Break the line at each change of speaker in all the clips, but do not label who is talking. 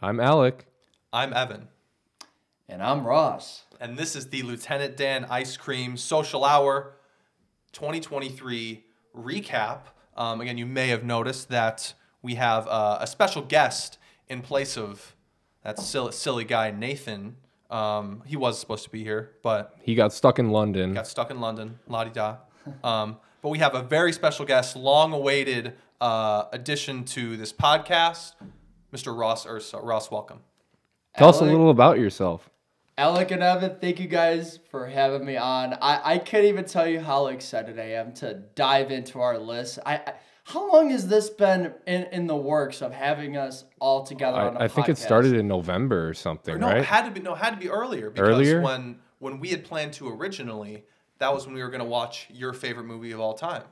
I'm Alec.
I'm Evan.
And I'm Ross.
And this is the Lieutenant Dan Ice Cream Social Hour 2023 recap. Um, again, you may have noticed that we have uh, a special guest in place of that silly, silly guy, Nathan. Um, he was supposed to be here, but
He got stuck in London.
got stuck in London, la di da. Um, but we have a very special guest, long awaited uh, addition to this podcast, Mr. Ross Urso. Ross, welcome.
Tell us a little about yourself.
Alec and Evan, thank you guys for having me on. I, I can't even tell you how excited I am to dive into our list. I, I how long has this been in, in the works of having us all together on a
I, I think it started in November or something,
No,
right?
it had to be no, it had to be earlier because
Earlier?
when when we had planned to originally, that was when we were going to watch your favorite movie of all time,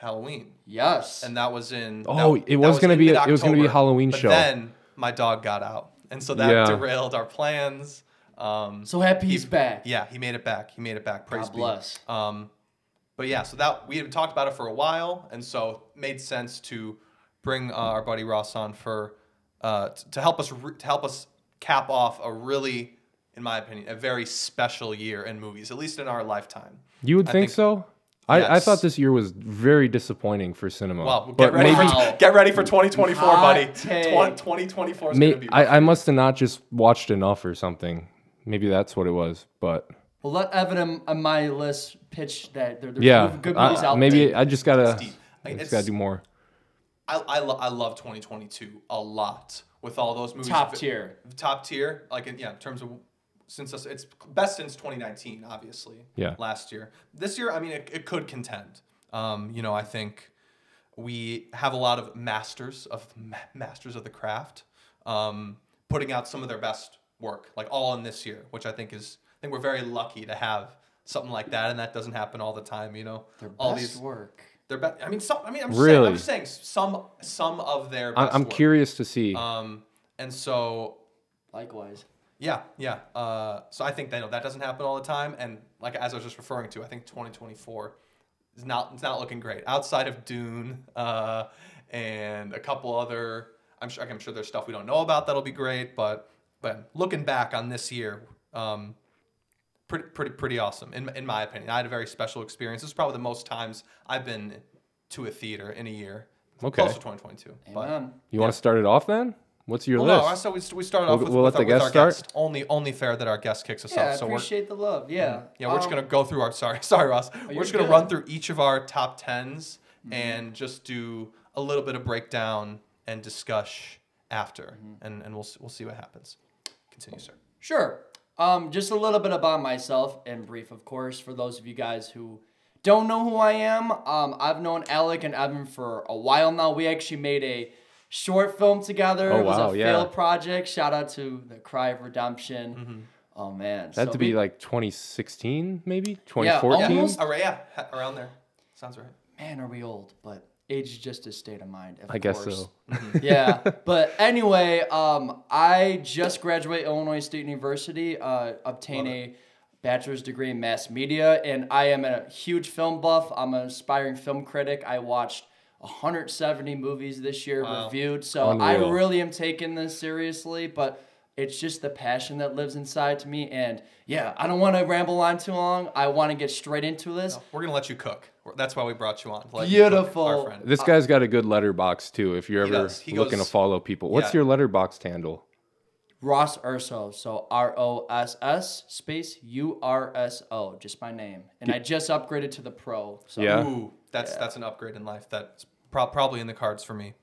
Halloween,
Yes.
and that was in.
Oh,
that-
it
that
was gonna be it was gonna be a
mid-October,
Halloween
but
show.
Then my dog got out, and so that
Yeah.
derailed our plans. Um,
so happy he's back.
yeah, he made it back. He made it back. Praise
God
be.
bless.
Um, but yeah, so that we had talked about it for a while, and so it made sense to bring uh, our buddy Ross on for uh, t- to help us re- to help us cap off a really, in my opinion, a very special year in movies, at least in our lifetime.
you would think,
think-
so? I, I thought this year was very disappointing for cinema.
Well, get
but
ready,
maybe
for, get ready for 2024, buddy. 2024 is
may,
going to be.
I, I must have not just watched enough or something. Maybe that's what it was. But
Well, let Evan and- and my list pitch that there, there's
yeah,
good
I-
movies out
maybe
there.
I just gotta,
deep.
I just gotta do more.
I, I, lo- I love 2022 a lot with all those movies.
Top
Vi-
tier.
top tier, like in, yeah, in terms of since it's, it's best since 2019, obviously.
Yeah.
Last year, this year, I mean, it, it could contend. Um, you know, I think we have a lot of masters of ma- masters of the craft, um, putting out some of their best work, like all in this year, which I think is I think we're very lucky to have something like that, and that doesn't happen all the time. You know,
Their
all
best
these
work.
they're be- I mean, some. I mean, I'm just saying.
Really?
I'm just saying some some of their.
I,
Best
I'm
work.
curious to see.
Um, and so
Likewise.
Yeah, yeah. Uh, so I think that, you know, that doesn't happen all the time, and like as I was just referring to, I think 2024 is not it's not looking great outside of Dune uh, and a couple other. I'm sure I'm sure there's stuff we don't know about that'll be great, but but looking back on this year, um, pretty pretty pretty awesome in in my opinion. I had a very special experience. This is probably the most times I've been to a theater in a year.
Okay.
Close to 2022. But
Amen.
you want to start it off then? What's your
well,
list?
no, so we, we started off
We'll-
with,
we'll
with,
let
our,
the
with
guest
our
start?
guest. Only only fair that our guest kicks us
Yeah,
off.
I
So we're
appreciate the love. Yeah.
yeah, we're just
Um,
gonna go through our sorry sorry Ross. we're just gonna
good.
run through each of our top 10s
Mm-hmm.
and just do a little bit of breakdown and discuss after,
Mm-hmm.
and and we'll we'll see what happens. Continue, sir.
Sure. Um, just a little bit about myself in brief, of course, for those of you guys who don't know who I am. Um, I've known Alec and Evan for a while now. We actually made a short film together.
Oh,
it was
wow,
a
yeah.
failed project. Shout out to the Cry of Redemption. Oh man,
that had
so
to be
we-
like 2016, maybe 2014.
Yeah, almost.
All right, yeah, around there. Sounds right.
man, are we old? But age is just a state of mind. Of
I guess
course.
so.
yeah. But anyway, um, I just graduated Illinois State University, uh, obtained
Love
a bachelor's degree in mass media, and I am a huge film buff. I'm an aspiring film critic. I watched 170 movies this year
Wow.
reviewed, so I really am taking this seriously. But it's just the passion that lives inside to me, and yeah, I don't want to ramble on too long. I want to get straight into this.
We're gonna let you cook. That's why we brought you on. to let you cook,
Beautiful.
This uh, guy's got a good Letterboxd too. If you're
He
ever
does. He
looking
goes-
to follow people, what's
Yeah.
your Letterboxd handle?
Ross Urso. So R O S S space U R S O. Just my name. And I just upgraded to the pro. So
Yeah.
Ooh, that's that's an upgrade in life. That's pro- probably in the cards for me.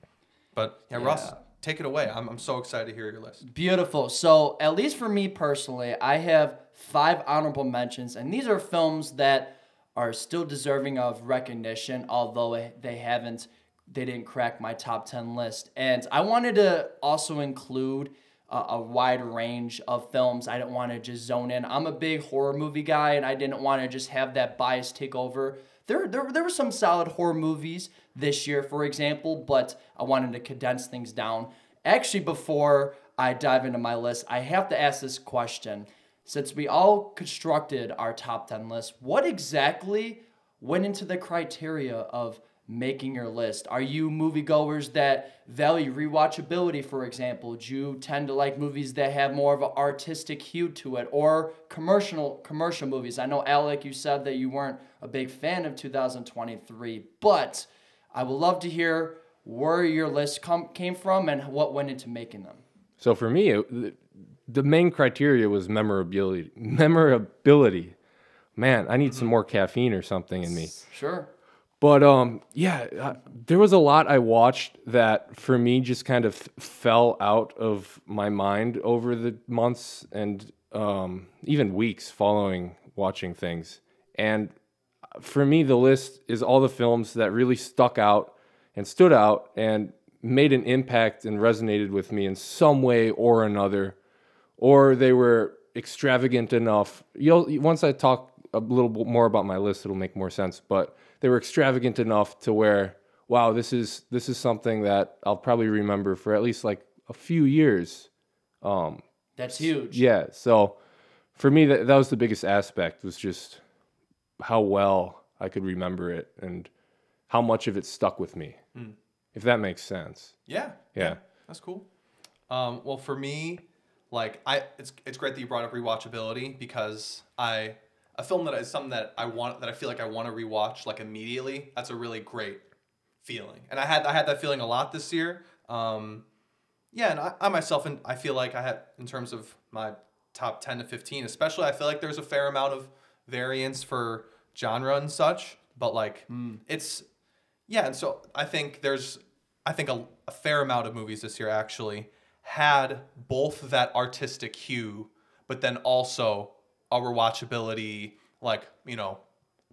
But yeah, Ross,
Yeah.
take it away. I'm, I'm so excited to hear your list.
beautiful. So at least for me personally, I have five honorable mentions, and these are films that are still deserving of recognition, although they haven't they didn't crack my top 10 list. And I wanted to also include a, a wide range of films. I didn't want to just zone in. I'm a big horror movie guy, and I didn't want to just have that bias take over. There, there, there were some solid horror movies this year, for example, but I wanted to condense things down. Actually, before I dive into my list, I have to ask this question. Since we all constructed our top 10 list, what exactly went into the criteria of making your list? Are you moviegoers that value rewatchability, for example? Do you tend to like movies that have more of an artistic hue to it, or commercial commercial movies? I know Alec, you said that you weren't a big fan of 2023, but I would love to hear where your list come, came from and what went into making them.
So for me, it, the- the main criteria was memorability. Memorability. Man, I need some mm-hmm. more caffeine or something in me.
Sure.
But um, yeah, uh, there was a lot I watched that for me just kind of fell out of my mind over the months and um, even weeks following watching things. And for me, the list is all the films that really stuck out and stood out and made an impact and resonated with me in some way or another, or they were extravagant enough. You'll once I talk a little more about my list, it'll make more sense. But they were extravagant enough to where, wow, this is this is something that I'll probably remember for at least like a few years. Um,
That's huge.
yeah. So for me, that that was the biggest aspect was just how well I could remember it and how much of it stuck with me. If that makes sense.
Yeah.
Yeah.
That's cool. Um, well, for me, like I, it's it's great that you brought up rewatchability because I a film that is something that I want that I feel like I want to rewatch like immediately. That's a really great feeling, and I had I had that feeling a lot this year. Um, yeah, and I, I myself and I feel like I had in terms of my top ten to fifteen, especially I feel like there's a fair amount of variance for genre and such, but like it's yeah, and so I think there's, I think a, a fair amount of movies this year actually had both that artistic hue, but then also a rewatchability, like you know,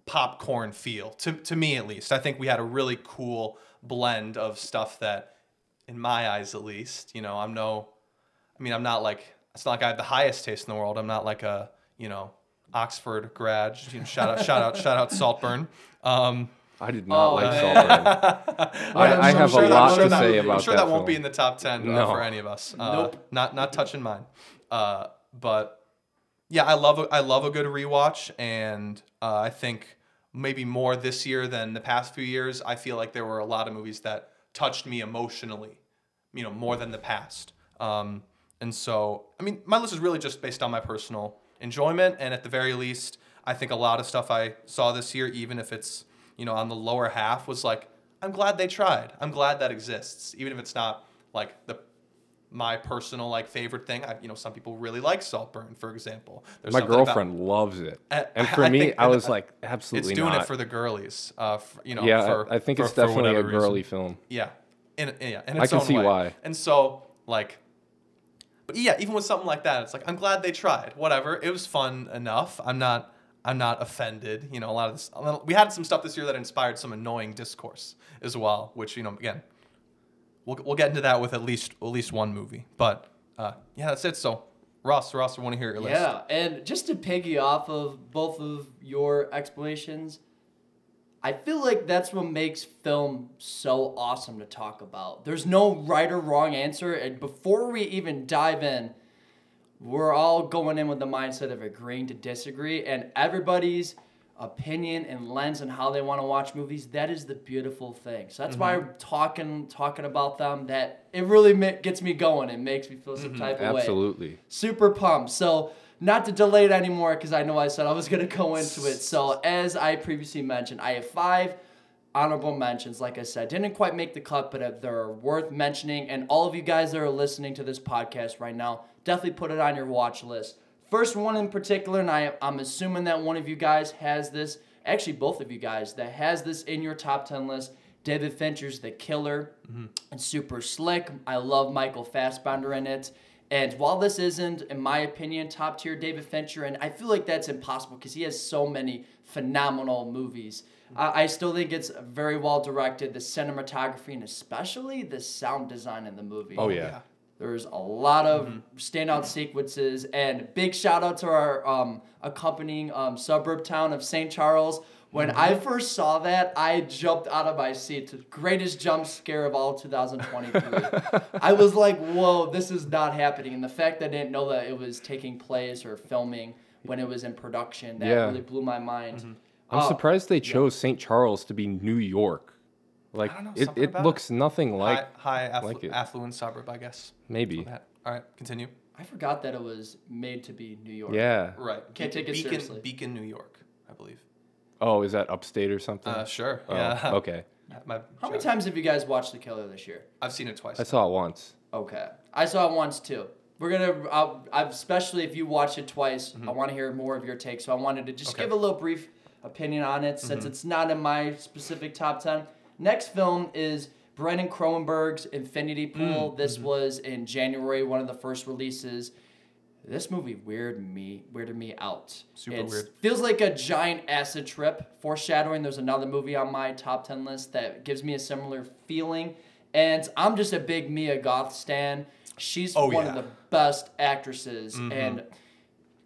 popcorn feel. To to me at least, I think we had a really cool blend of stuff that, in my eyes at least, you know, I'm no, I mean, I'm not like it's not like I have the highest taste in the world. I'm not like a you know Oxford grad. You know, shout out, shout out, shout out Saltburn. Um,
I did not
Oh,
like
man.
Saltburn. I, I have
sure
a lot
I'm sure
to
that-
say
I'm
about
sure
that.
that, won't
film.
be in the top ten uh,
No.
for any of us. Uh,
Nope.
Not not touching mine. Uh, but yeah, I love a, I love a good rewatch, and uh, I think maybe more this year than the past few years. I feel like there were a lot of movies that touched me emotionally, you know, more than the past. Um, and so, I mean, my list is really just based on my personal enjoyment, and at the very least, I think a lot of stuff I saw this year, even if it's you know on the lower half, was like I'm glad they tried. I'm glad that exists, even if it's not like the my personal like favorite thing. I, you know, some people really like Saltburn, for example. There's
My
something about-
girlfriend loves it,
Uh,
and for
I
me,
think-
I was like,
it's
absolutely
doing
not.
it for the girlies. Uh, f you know,
yeah,
for,
I, I think
for-
it's
for
definitely a
whatever reason.
girly film.
Yeah, in yeah, in
I can see
way.
why.
And so like, but yeah, even with something like that, it's like I'm glad they tried. Whatever, it was fun enough. I'm not. I'm not offended. You know, a lot of this. We had some stuff this year that inspired some annoying discourse as well, which you know, again, we'll we'll get into that with at least at least one movie. But uh, yeah, that's it. So Ross, Ross, I want to hear your list.
Yeah, and just to piggy off of both of your explanations, I feel like that's what makes film so awesome to talk about. There's no right or wrong answer, and before we even dive in, we're all going in with the mindset of agreeing to disagree, and everybody's opinion and lens and how they want to watch movies that is the beautiful thing so that's why i'm talking talking about them that it really ma- gets me going and makes me feel some mm-hmm. type of way
Absolutely.
super pumped. So, not to delay it anymore because I know I said I was going to go into it. So, as I previously mentioned, I have five honorable mentions. Like I said, didn't quite make the cut, but they're worth mentioning. And all of you guys that are listening to this podcast right now, definitely put it on your watch list. First one in particular, and I, I'm assuming that one of you guys has this, actually, both of you guys, that has this in your top 10 list. David Fincher's The Killer. Mm-hmm. It's super slick. I love Michael Fassbender in it. And while this isn't, in my opinion, top tier David Fincher, and I feel like that's impossible because he has so many phenomenal movies. I I still think it's very well directed. The cinematography and especially the sound design in the movie.
Oh yeah.
There's a lot of standout sequences, and big shout out to our um, accompanying um, suburb town of St. Charles. When I first saw that, I jumped out of my seat. The greatest jump scare of all 2023. I was like, whoa, this is not happening. And the fact that I didn't know that it was taking place or filming when it was in production, that
Yeah.
really blew my mind.
I'm
Oh,
surprised they chose St. Charles to be New York. Like
don't know,
it, it
about
looks nothing like
high, high afflu-
like it.
affluent suburb, I guess.
maybe.
That. All right, continue.
I forgot that it was made to be New York.
Yeah.
Right.
Can't take it
Beacon,
seriously.
Beacon, New York, I believe.
Oh, is that upstate or something?
Uh, sure.
oh,
yeah.
Okay.
My,
How many times have you guys watched The Killer this year?
I've seen it twice.
I saw it once.
Okay, I saw it once too. We're gonna, I've, especially if you watch it twice,
Mm-hmm.
I want to hear more of your take. So I wanted to just
Okay.
give a little brief opinion on it, since
Mm-hmm.
it's not in my specific top ten. Next film is Brandon Cronenberg's Infinity Pool.
Mm,
This
mm-hmm.
was in January, one of the first releases. This movie weirded me weirded me out.
Super
It's-
weird.
Feels like a giant acid trip. Foreshadowing. There's another movie on my top ten list that gives me a similar feeling. And I'm just a big Mia Goth stan. She's
Oh,
one
yeah. Mm-hmm.
of the best actresses. And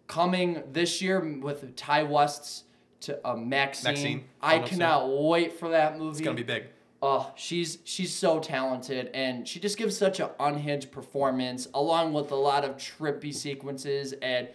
coming this year with Ti West's to uh, Maxine,
Maxine,
I cannot wait for that movie.
it's gonna be big.
Oh, she's she's so talented and she just gives such an unhinged performance along with a lot of trippy sequences and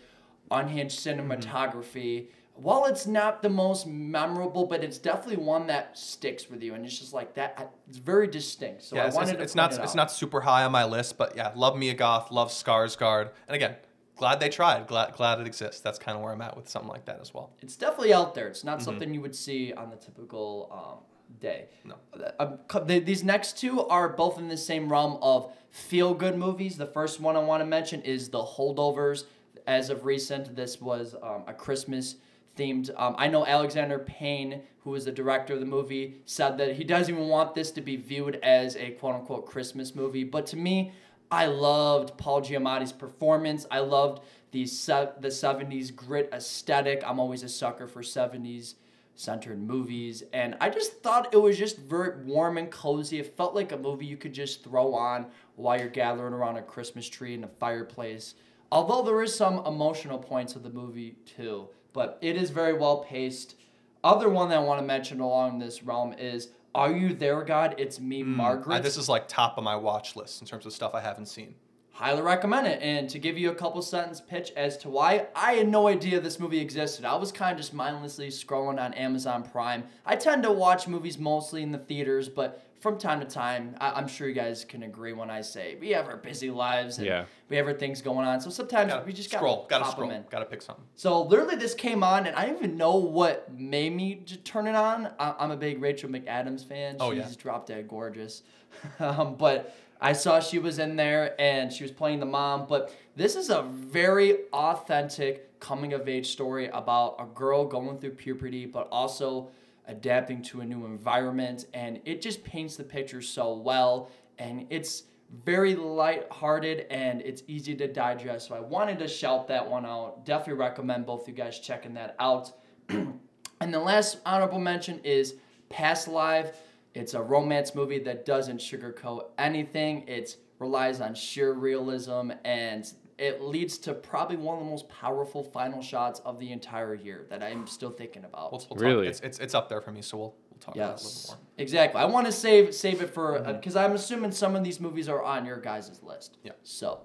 unhinged cinematography. While it's not the most memorable, but it's definitely one that sticks with you and it's just like that it's very distinct. So
yeah,
I
it's,
wanted
it's,
to
it's not
it
it's not super high on my list, but yeah, love Mia Goth, love Skarsgård, and again, glad they tried. Glad glad it exists. That's kind of where I'm at with something like that as well.
it's definitely out there. It's
Mm-hmm.
not something you would see on the typical um, day.
No.
Um, the- these next two are both in the same realm of feel good movies. The first one I want to mention is The Holdovers. As of recent, this was um, a Christmas themed. Um, I know Alexander Payne, who is the director of the movie, said that he doesn't even want this to be viewed as a quote unquote Christmas movie. But to me, I loved Paul Giamatti's performance. I loved the se- the 70s grit aesthetic. I'm always a sucker for 70s centered movies and I just thought it was just very warm and cozy. It felt like a movie you could just throw on while you're gathering around a Christmas tree in a fireplace. Although there is some emotional points of the movie too, but it is very well paced. Other one that I want to mention along this realm is Are You There God? It's Me hmm, Margaret.
I, this is like top of my watch list in terms of stuff I haven't seen.
highly recommend it. And to give you a couple sentence pitch as to why, I had no idea this movie existed. I was kind of just mindlessly scrolling on Amazon Prime. I tend to watch movies mostly in the theaters, but from time to time, I- I'm sure you guys can agree when I say we have our busy lives and
Yeah.
we have our things going on. So sometimes
Gotta
we just
scroll.
gotta,
Gotta scroll.
in.
Gotta pick something.
So literally, this came on, and I didn't even know what made me j- turn it on. I- I'm a big Rachel McAdams fan.
Oh,
She's
yeah.
drop dead gorgeous. um, but I saw she was in there, and she was playing the mom. But this is a very authentic coming of age story about a girl going through puberty, but also adapting to a new environment, and it just paints the picture so well. And it's very light-hearted and it's easy to digest. So I wanted to shout that one out. Definitely recommend both you guys checking that out. and the last honorable mention is Past Live. It's a romance movie that doesn't sugarcoat anything. It relies on sheer realism and it leads to probably one of the most powerful final shots of the entire year that I'm still thinking about.
We'll, we'll
Really?
Talk. It's, it's it's up there for me, so we'll we'll talk about it a little more.
exactly. I want to save save it for
Mm-hmm.
because I'm assuming some of these movies are on your guys' list.
Yeah.
So,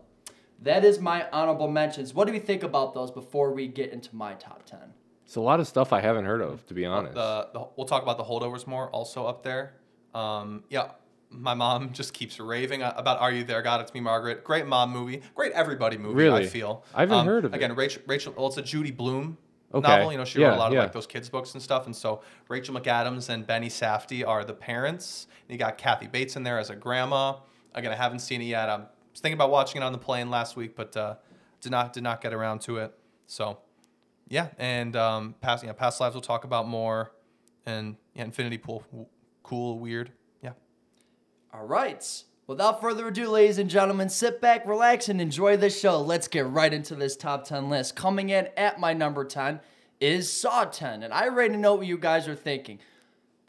that is my honorable mentions. What do we think about those before we get into my top ten?
It's a lot of stuff I haven't heard of, to be honest.
The, the we'll talk about the holdovers more. Also up there. Um, yeah, my mom just keeps raving about "Are You There, God?" It's me, Margaret. Great mom movie. Great everybody movie. I
Really?
feel.
I haven't
Um,
heard of it.
Again, Rachel. Rachel. Well, it's a Judy Blume
Okay.
novel. You know, she wrote a lot of
yeah.
like those kids books and stuff. And so Rachel McAdams and Benny Safdie are the parents. You got Kathy Bates in there as a grandma. Again, I haven't seen it yet. I was thinking about watching it on the plane last week, but uh, did not did not get around to it. So yeah, and um, past yeah, past lives we'll talk about more, and yeah, Infinity Pool, w- cool, weird, yeah.
All right. Without further ado, ladies and gentlemen, sit back, relax, and enjoy the show. Let's get right into this top 10 list. Coming in at my number 10 is Saw 10. And I already know what you guys are thinking.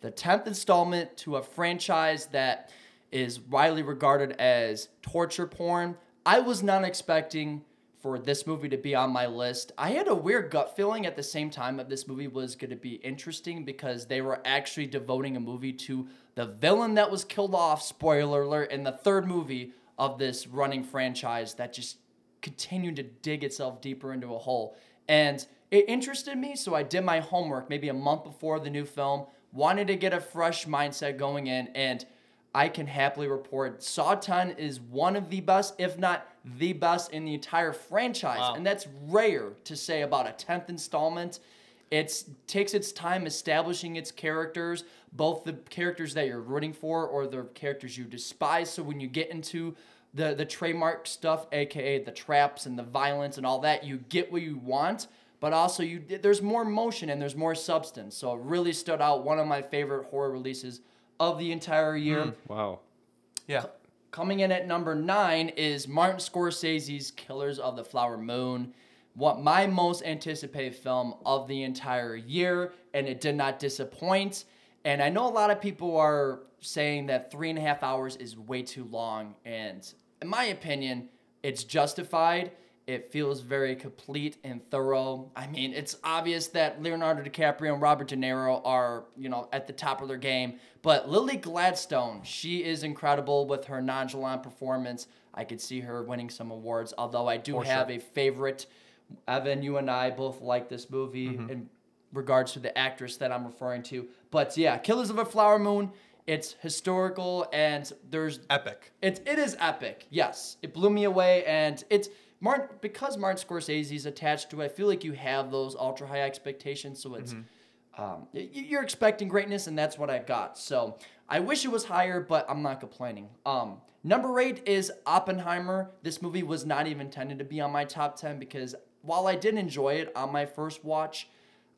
The 10th installment to a franchise that is widely regarded as torture porn. I was not expecting for this movie to be on my list. I had a weird gut feeling at the same time that this movie was going to be interesting because they were actually devoting a movie to the villain that was killed off, spoiler alert, in the third movie of this running franchise that just continued to dig itself deeper into a hole. And it interested me, so I did my homework maybe a month before the new film, wanted to get a fresh mindset going in, and I can happily report Saw 10 is one of the best, if not the best, in the entire franchise.
Wow.
And that's rare to say about a 10th installment. It takes its time establishing its characters, both the characters that you're rooting for or the characters you despise. So when you get into the, the trademark stuff, aka the traps and the violence and all that, you get what you want, but also you there's more motion and there's more substance. So it really stood out. One of my favorite horror releases of the entire year. Hmm.
Wow.
Yeah.
Coming in at number nine is Martin Scorsese's Killers of the Flower Moon. What my most anticipated film of the entire year, and it did not disappoint. And I know a lot of people are saying that three and a half hours is way too long. And in my opinion, it's justified. It feels very complete and thorough. I mean, it's obvious that Leonardo DiCaprio and Robert De Niro are, you know, at the top of their game. But Lily Gladstone, she is incredible with her nonchalant performance. I could see her winning some awards, although I do
For
have
sure.
a favorite. Evan, you and I both like this movie mm-hmm. in regards to the actress that I'm referring to. But yeah, Killers of a Flower Moon, it's historical and there's
Epic.
it, it is epic. Yes, it blew me away, and it's Martin because Martin Scorsese is attached to it. I feel like you have those ultra high expectations, so it's um, you're expecting greatness, and that's what I got. So I wish it was higher, but I'm not complaining. Um, number eight is Oppenheimer. This movie was not even intended to be on my top ten because while I did enjoy it on my first watch,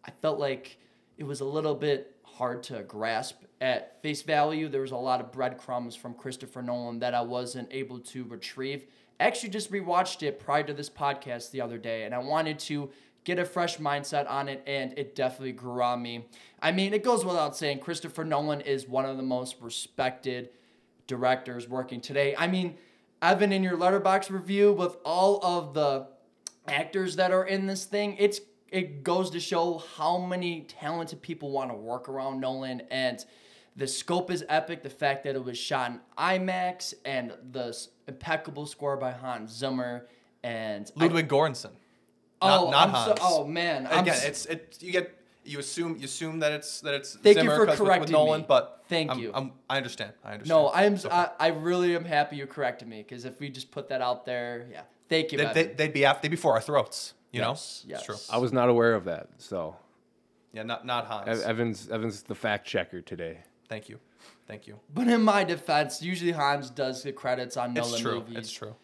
I felt like it was a little bit hard to grasp at face value. There was a lot of breadcrumbs from Christopher Nolan that I wasn't able to retrieve. Actually, just rewatched it prior to this podcast the other day, and I wanted to get a fresh mindset on it, and it definitely grew on me. I mean, it goes without saying, Christopher Nolan is one of the most respected directors working today. I mean, Evan, in your Letterboxd review, with all of the actors that are in this thing, it's it goes to show how many talented people want to work around Nolan and the scope is epic. The fact that it was shot in IMAX and the s- impeccable score by Hans Zimmer and I-
Ludwig Göransson.
oh,
not, not
I'm so-
Hans.
oh man, I'm
Again, it's it. You get you assume you assume that it's that it's
Thank you
Zimmer
for
'cause with- with
correcting
Nolan,
me.
but
Thank
I'm-
you.
I'm, I understand. I understand.
no, I'm
okay.
I, I really am happy you corrected me because if we just put that out there, yeah, thank you.
They,
Evan.
they, they'd be after, they'd be for our throats. You
Yes,
know, it's true.
I was not aware of that. So
Yeah, not not Hans.
Ev- Evans Evans the fact checker today.
Thank you, thank you.
But in my defense, usually Hans does the credits on Nolan
It's true.
movies.
It's true.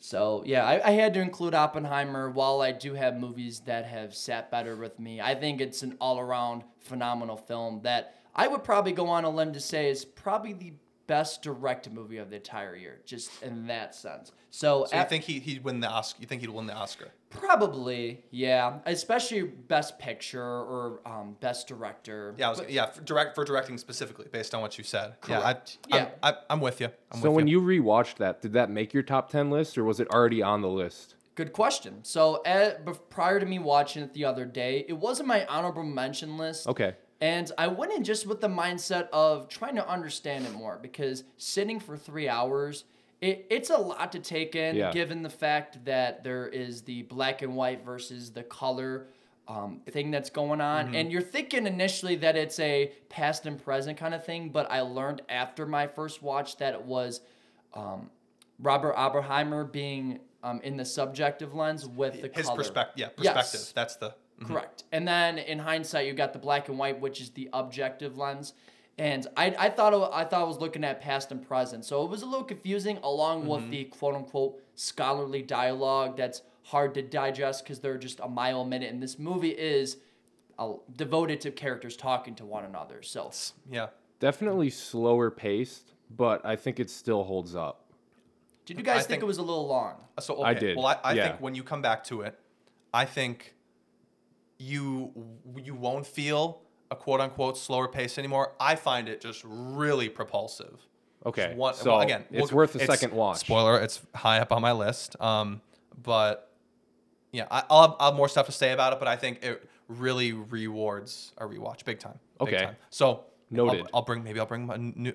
So yeah, I, I had to include Oppenheimer. While I do have movies that have sat better with me, I think it's an all-around phenomenal film that I would probably go on a limb to say is probably the best directed movie of the entire year, just in that sense. So,
So you think he he'd win the Oscar? You think he'd win the Oscar?
Probably yeah, especially best picture or um, best director.
Yeah, I was, yeah, for direct for directing specifically, based on what you said.
Correct.
Yeah, I,
Yeah.
I'm, I, I'm with you. I'm
So
with
when
you.
you rewatched that, did that make your top ten list, or was it already on the list?
Good question. So, at, prior to me watching it the other day, it wasn't my honorable mention list.
Okay.
And I went in just with the mindset of trying to understand it more because sitting for three hours, it, it's a lot to take in,
Yeah.
given the fact that there is the black and white versus the color um, thing that's going on.
Mm-hmm.
And you're thinking initially that it's a past and present kind of thing, but I learned after my first watch that it was um, Robert Oppenheimer being um, in the subjective lens with the
his
color.
perspective, yeah,
Yes.
perspective. That's the
Correct. And then in hindsight, you got the black and white, which is the objective lens. And I, I thought it, I thought I was looking at past and present, so it was a little confusing, along with the quote unquote scholarly dialogue that's hard to digest because they're just a mile a minute, and this movie is uh, devoted to characters talking to one another. So
yeah.
Definitely slower paced, but I think it still holds up.
did you guys think,
think-
it was a little long?
So okay.
I did,
Well, I, I
yeah.
think when you come back to it, I think you you won't feel a quote unquote slower pace anymore. I find it just really propulsive.
Okay,
one-
so
well, again,
it's
we'll-
worth a second watch.
Spoiler: It's high up on my list. Um, but yeah, I, I'll, have, I'll have more stuff to say about it. But I think it really rewards a rewatch, big time. big
Okay.
time. So I'll-
Noted.
I'll, bring maybe I'll bring a new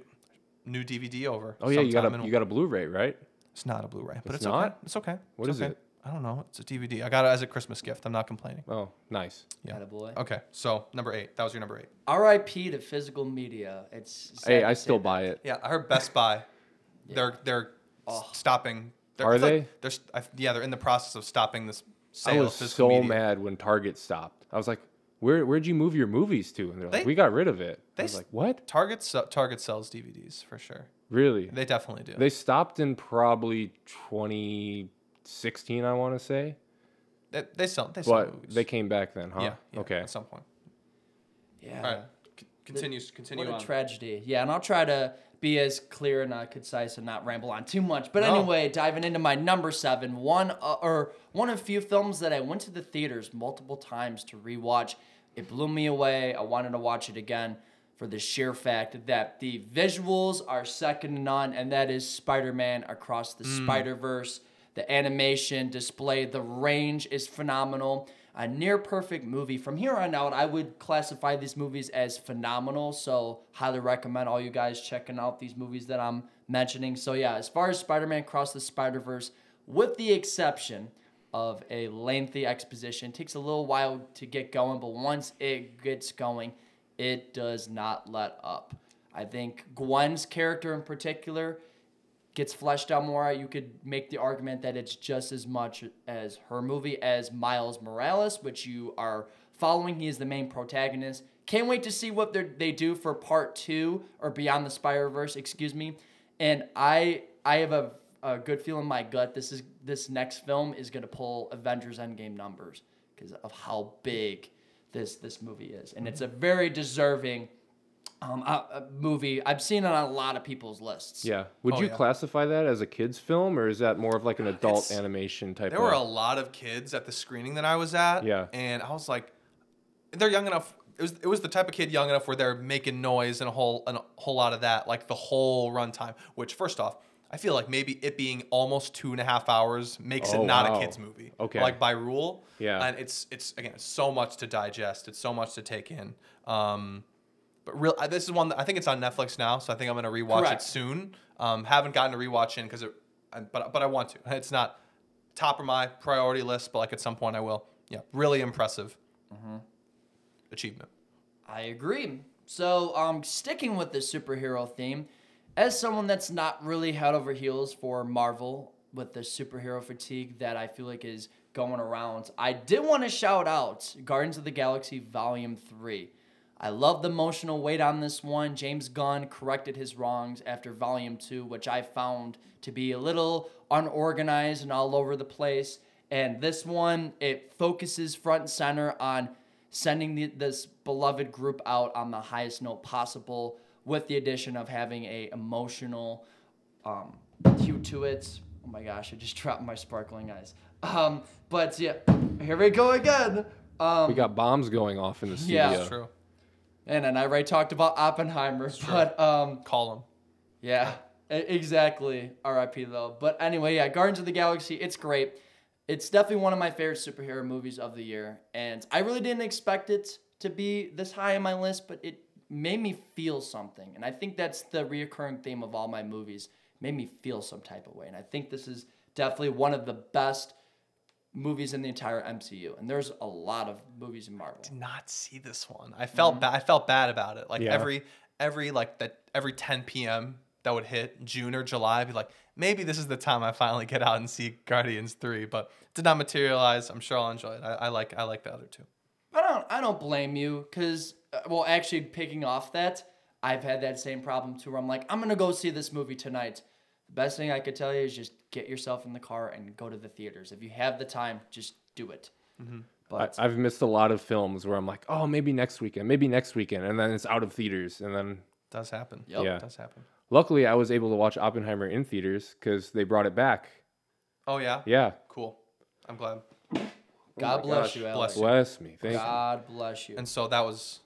new DVD over.
Oh yeah, you got a you got a Blu-ray, right?
It's not a Blu-ray, but
It's
it's, okay.
not?
It's okay.
What
it's
is
okay.
it?
I don't know. It's a DVD. I got it as a Christmas gift. I'm not complaining.
Oh, nice.
Yeah.
Attaboy.
Okay, so number eight. That was your number eight.
R.I.P. to physical media. It's sad
Hey,
to
I
say
still
that.
buy it.
Yeah, I heard Best Buy. They're they're s-
Oh.
stopping. They're,
Are
it's like-
they?
They're st- I, yeah, they're in the process of stopping this
I was
of physical
so
media.
mad when Target stopped. I was like, "Where where'd you move your movies to?" And they're like,
They-
"We got rid of it."
they
I was
s-
like, "What?
Target se- Target sells DVDs for sure.
Really?"
They definitely do.
They stopped in probably 2016, I want to say,
They, they sell. They sell
but
movies.
they came back then, huh?
yeah, yeah,
Okay.
At some point.
Yeah.
All right. C- continues. Continue
What a tragedy. Yeah, and I'll try to be as clear and uh, concise and not ramble on too much. But
No.
anyway, diving into my number seven, one uh, or one of few films that I went to the theaters multiple times to rewatch. It blew me away. I wanted to watch it again for the sheer fact that the visuals are second to none, and that is Spider-Man Across the Spider-Verse. The animation display, the range is phenomenal. A near perfect movie. From here on out, I would classify these movies as phenomenal. So, highly recommend all you guys checking out these movies that I'm mentioning. So, yeah, as far as Spider Man Across the Spider Verse, with the exception of a lengthy exposition, takes a little while to get going, but once it gets going, it does not let up. I think Gwen's character in particular gets fleshed out more, you could make the argument that it's just as much as her movie as Miles Morales, which you are following. He is the main protagonist. Can't wait to see what they're- do for part two or Beyond the Spider Verse, excuse me. And I I have a, a good feeling in my gut. This is this next film is gonna pull Avengers Endgame numbers because of how big this this movie is, and it's a very deserving um, a, a movie. I've seen it on a lot of people's lists.
Yeah. Would
Oh,
you
yeah.
classify that as a kids film or is that more of like an adult
It's-
animation type
There
of
were a lot of kids at the screening that I was at.
Yeah.
And I was like, they're young enough. It was it was the type of kid young enough where they're making noise and a whole and a whole lot of that, like the whole runtime. Which first off, I feel like maybe it being almost two and a half hours makes
Oh,
it not
wow.
a kids movie.
Okay.
Like by rule.
Yeah.
And it's it's again it's so much to digest. It's so much to take in. Um, but real, uh, this is one that I think it's on Netflix now, so I think I'm gonna rewatch
Correct.
it soon. Um, haven't gotten to rewatch in because it, I- but but I want to. It's not top of my priority list, but like at some point I will. Yeah, really impressive achievement.
I agree. So, um, sticking with the superhero theme, as someone that's not really head over heels for Marvel with the superhero fatigue that I feel like is going around, I did want to shout out Guardians of the Galaxy Volume 3. I love the emotional weight on this one. James Gunn corrected his wrongs after Volume 2, which I found to be a little unorganized and all over the place. And this one, it focuses front and center on sending the, this beloved group out on the highest note possible with the addition of having a emotional um, hue to it. Oh my gosh, I just dropped my Sparkling Ice. Um, but yeah, here we go again. Um,
We got bombs going off in the studio.
Yeah.
That's true.
And then I already talked about Oppenheimer, but um,
Call him.
yeah, exactly. R.I.P. though. But anyway, yeah, Guardians of the Galaxy, it's great. It's definitely one of my favorite superhero movies of the year, and I really didn't expect it to be this high on my list, but it made me feel something, and I think that's the reoccurring theme of all my movies. Made me feel some type of way, and I think this is definitely one of the best movies in the entire MCU. And there's a lot of movies in Marvel.
I Did not see this one. I felt bad. I felt bad about it. Like
Yeah.
every every like that every 10 p.m. that would hit June or July, I'd be like, maybe this is the time I finally get out and see Guardians three. But it did not materialize. I'm sure I'll enjoy it. I, I like I like the other two.
I don't I don't blame you because uh, well actually picking off that I've had that same problem too where I'm like I'm gonna go see this movie tonight. The best thing I could tell you is just get yourself in the car and go to the theaters. If you have the time, just do it. Mm-hmm.
I,
But
I've missed a lot of films where I'm like, oh, maybe next weekend, maybe next weekend, and then it's out of theaters, and then
Does happen.
Yep.
Yeah.
Does happen.
luckily I was able to watch Oppenheimer in theaters because they brought it back.
Oh yeah.
Yeah,
Cool. I'm glad.
God oh
my
bless you,
Bless you.
bless me, thank you.
God bless you.
And so that was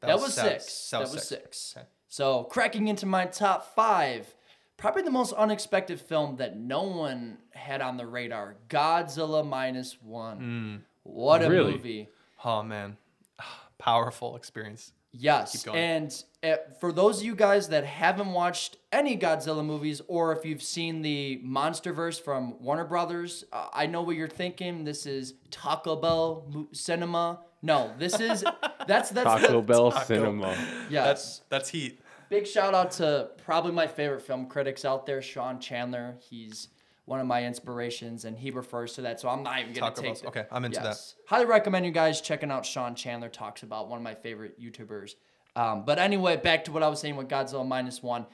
That, was,
seven-
six. That was
six.
six.
Okay.
So cracking into my top five, probably the most unexpected film that no one had on the radar. Godzilla minus one. What a
Really?
movie!
Oh man, powerful experience.
Yes,
going.
and uh, for those of you guys that haven't watched any Godzilla movies, or if you've seen the MonsterVerse from Warner Brothers, uh, I know what you're thinking. This is Taco Bell mo- cinema. No, this is that's that's
Taco
the,
Bell Cinema.
Yes,
That's that's heat.
Big shout out to probably my favorite film critics out there, Sean Chandler. He's one of my inspirations, and he refers to that. So I'm not even gonna
Taco
take. The-
okay, I'm into that.
Highly recommend you guys checking out Sean Chandler talks about one of my favorite YouTubers. Um, but anyway, back to what I was saying with Godzilla minus one.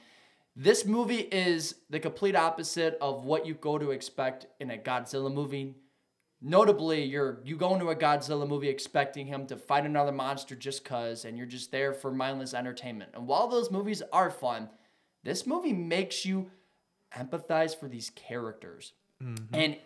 This movie is the complete opposite of what you go to expect in a Godzilla movie. Notably, you're you go into a Godzilla movie expecting him to fight another monster just cause, and you're just there for mindless entertainment. And while those movies are fun, this movie makes you empathize for these characters. And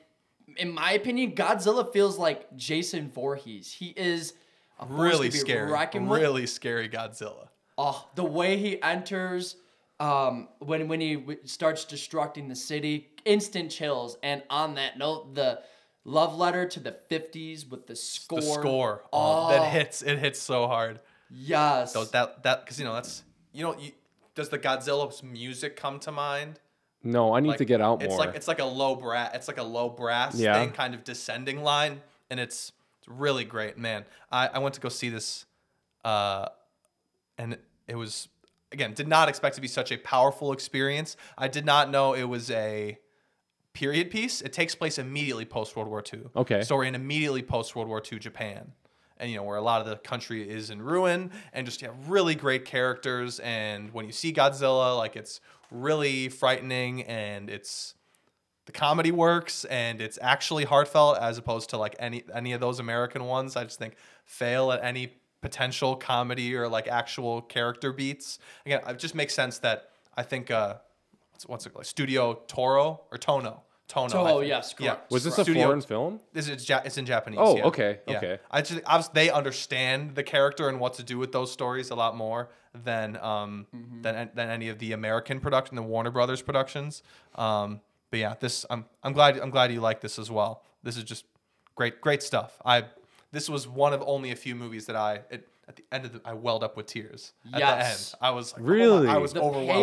in my opinion, Godzilla feels like Jason Voorhees. He is a
Really scary. Really scary Godzilla.
Oh, the way he enters, um, when when he w- starts destructing the city, instant chills. And on that note, the love letter to the '50s with the score.
The score. Oh, that hits. It hits so hard.
Yes.
So that that because you know that's you know you, does the Godzilla's music come to mind?
No, I need to get out more.
It's like it's like a low brass. It's like a low brass
Yeah.
thing, kind of descending line, and it's, it's really great, man. I, I went to go see this, uh, and it was again did not expect to be such a powerful experience. I did not know it was a period piece. It takes place immediately post World War II.
Okay.
Story in immediately post World War II Japan. And you know where a lot of the country is in ruin, and just yeah, really great characters. And when you see Godzilla, like it's really frightening, and it's the comedy works, and it's actually heartfelt as opposed to like any any of those American ones. I just think fail at any potential comedy or like actual character beats. Again, it just makes sense that I think uh, what's what's it called? Studio Toro or Tono. Tono. I
Toho,
think.
yes,
Yeah.
correct.
was this a
Studio-
foreign film?
This is ja- it's in Japanese.
Oh,
yeah.
okay,
Yeah.
okay.
I just obviously they understand the character and what to do with those stories a lot more than um
Mm-hmm.
than than any of the American production, the Warner Brothers productions. Um, but yeah, this I'm I'm glad I'm glad you like this as well. This is just great great stuff. I this was one of only a few movies that I it, at the end of the I welled up with tears at the
Yes.
end. I was like, oh
Really?
I was
the
overwhelmed.
payoff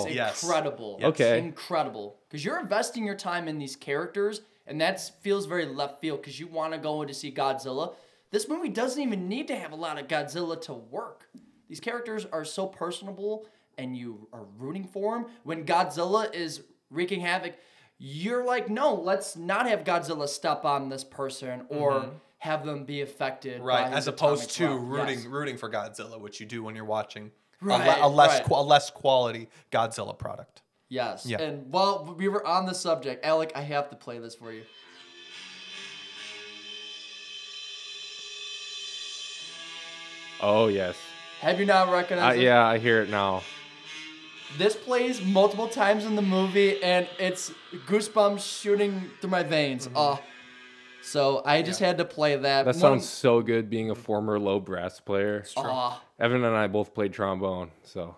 Wow.
is
Yes.
incredible.
Yes.
Okay.
incredible because you're investing your time in these characters, and that feels very left field because you want to go in to see Godzilla. This movie doesn't even need to have a lot of Godzilla to work. These characters are so personable, and you are rooting for them. When Godzilla is wreaking havoc, you're like, no, let's not have Godzilla step on this person or mm-hmm. Have them be affected.
Mm-hmm. right
by
as opposed to
atomic bomb.
rooting
Yes.
rooting for Godzilla, which you do when you're watching a, le- a less
right.
qua- a less quality Godzilla product.
Yes.
Yeah.
And while we were on the subject, Alec, I have to play this for you.
Oh yes.
Have you not
Uh,
recognized it?
yeah, I hear it now.
This plays multiple times in the movie, and it's goosebumps shooting through my veins. Oh. So I just had to play that.
That
One-
sounds so good. Being a former low brass player,
Aw,
Evan and I both played trombone, so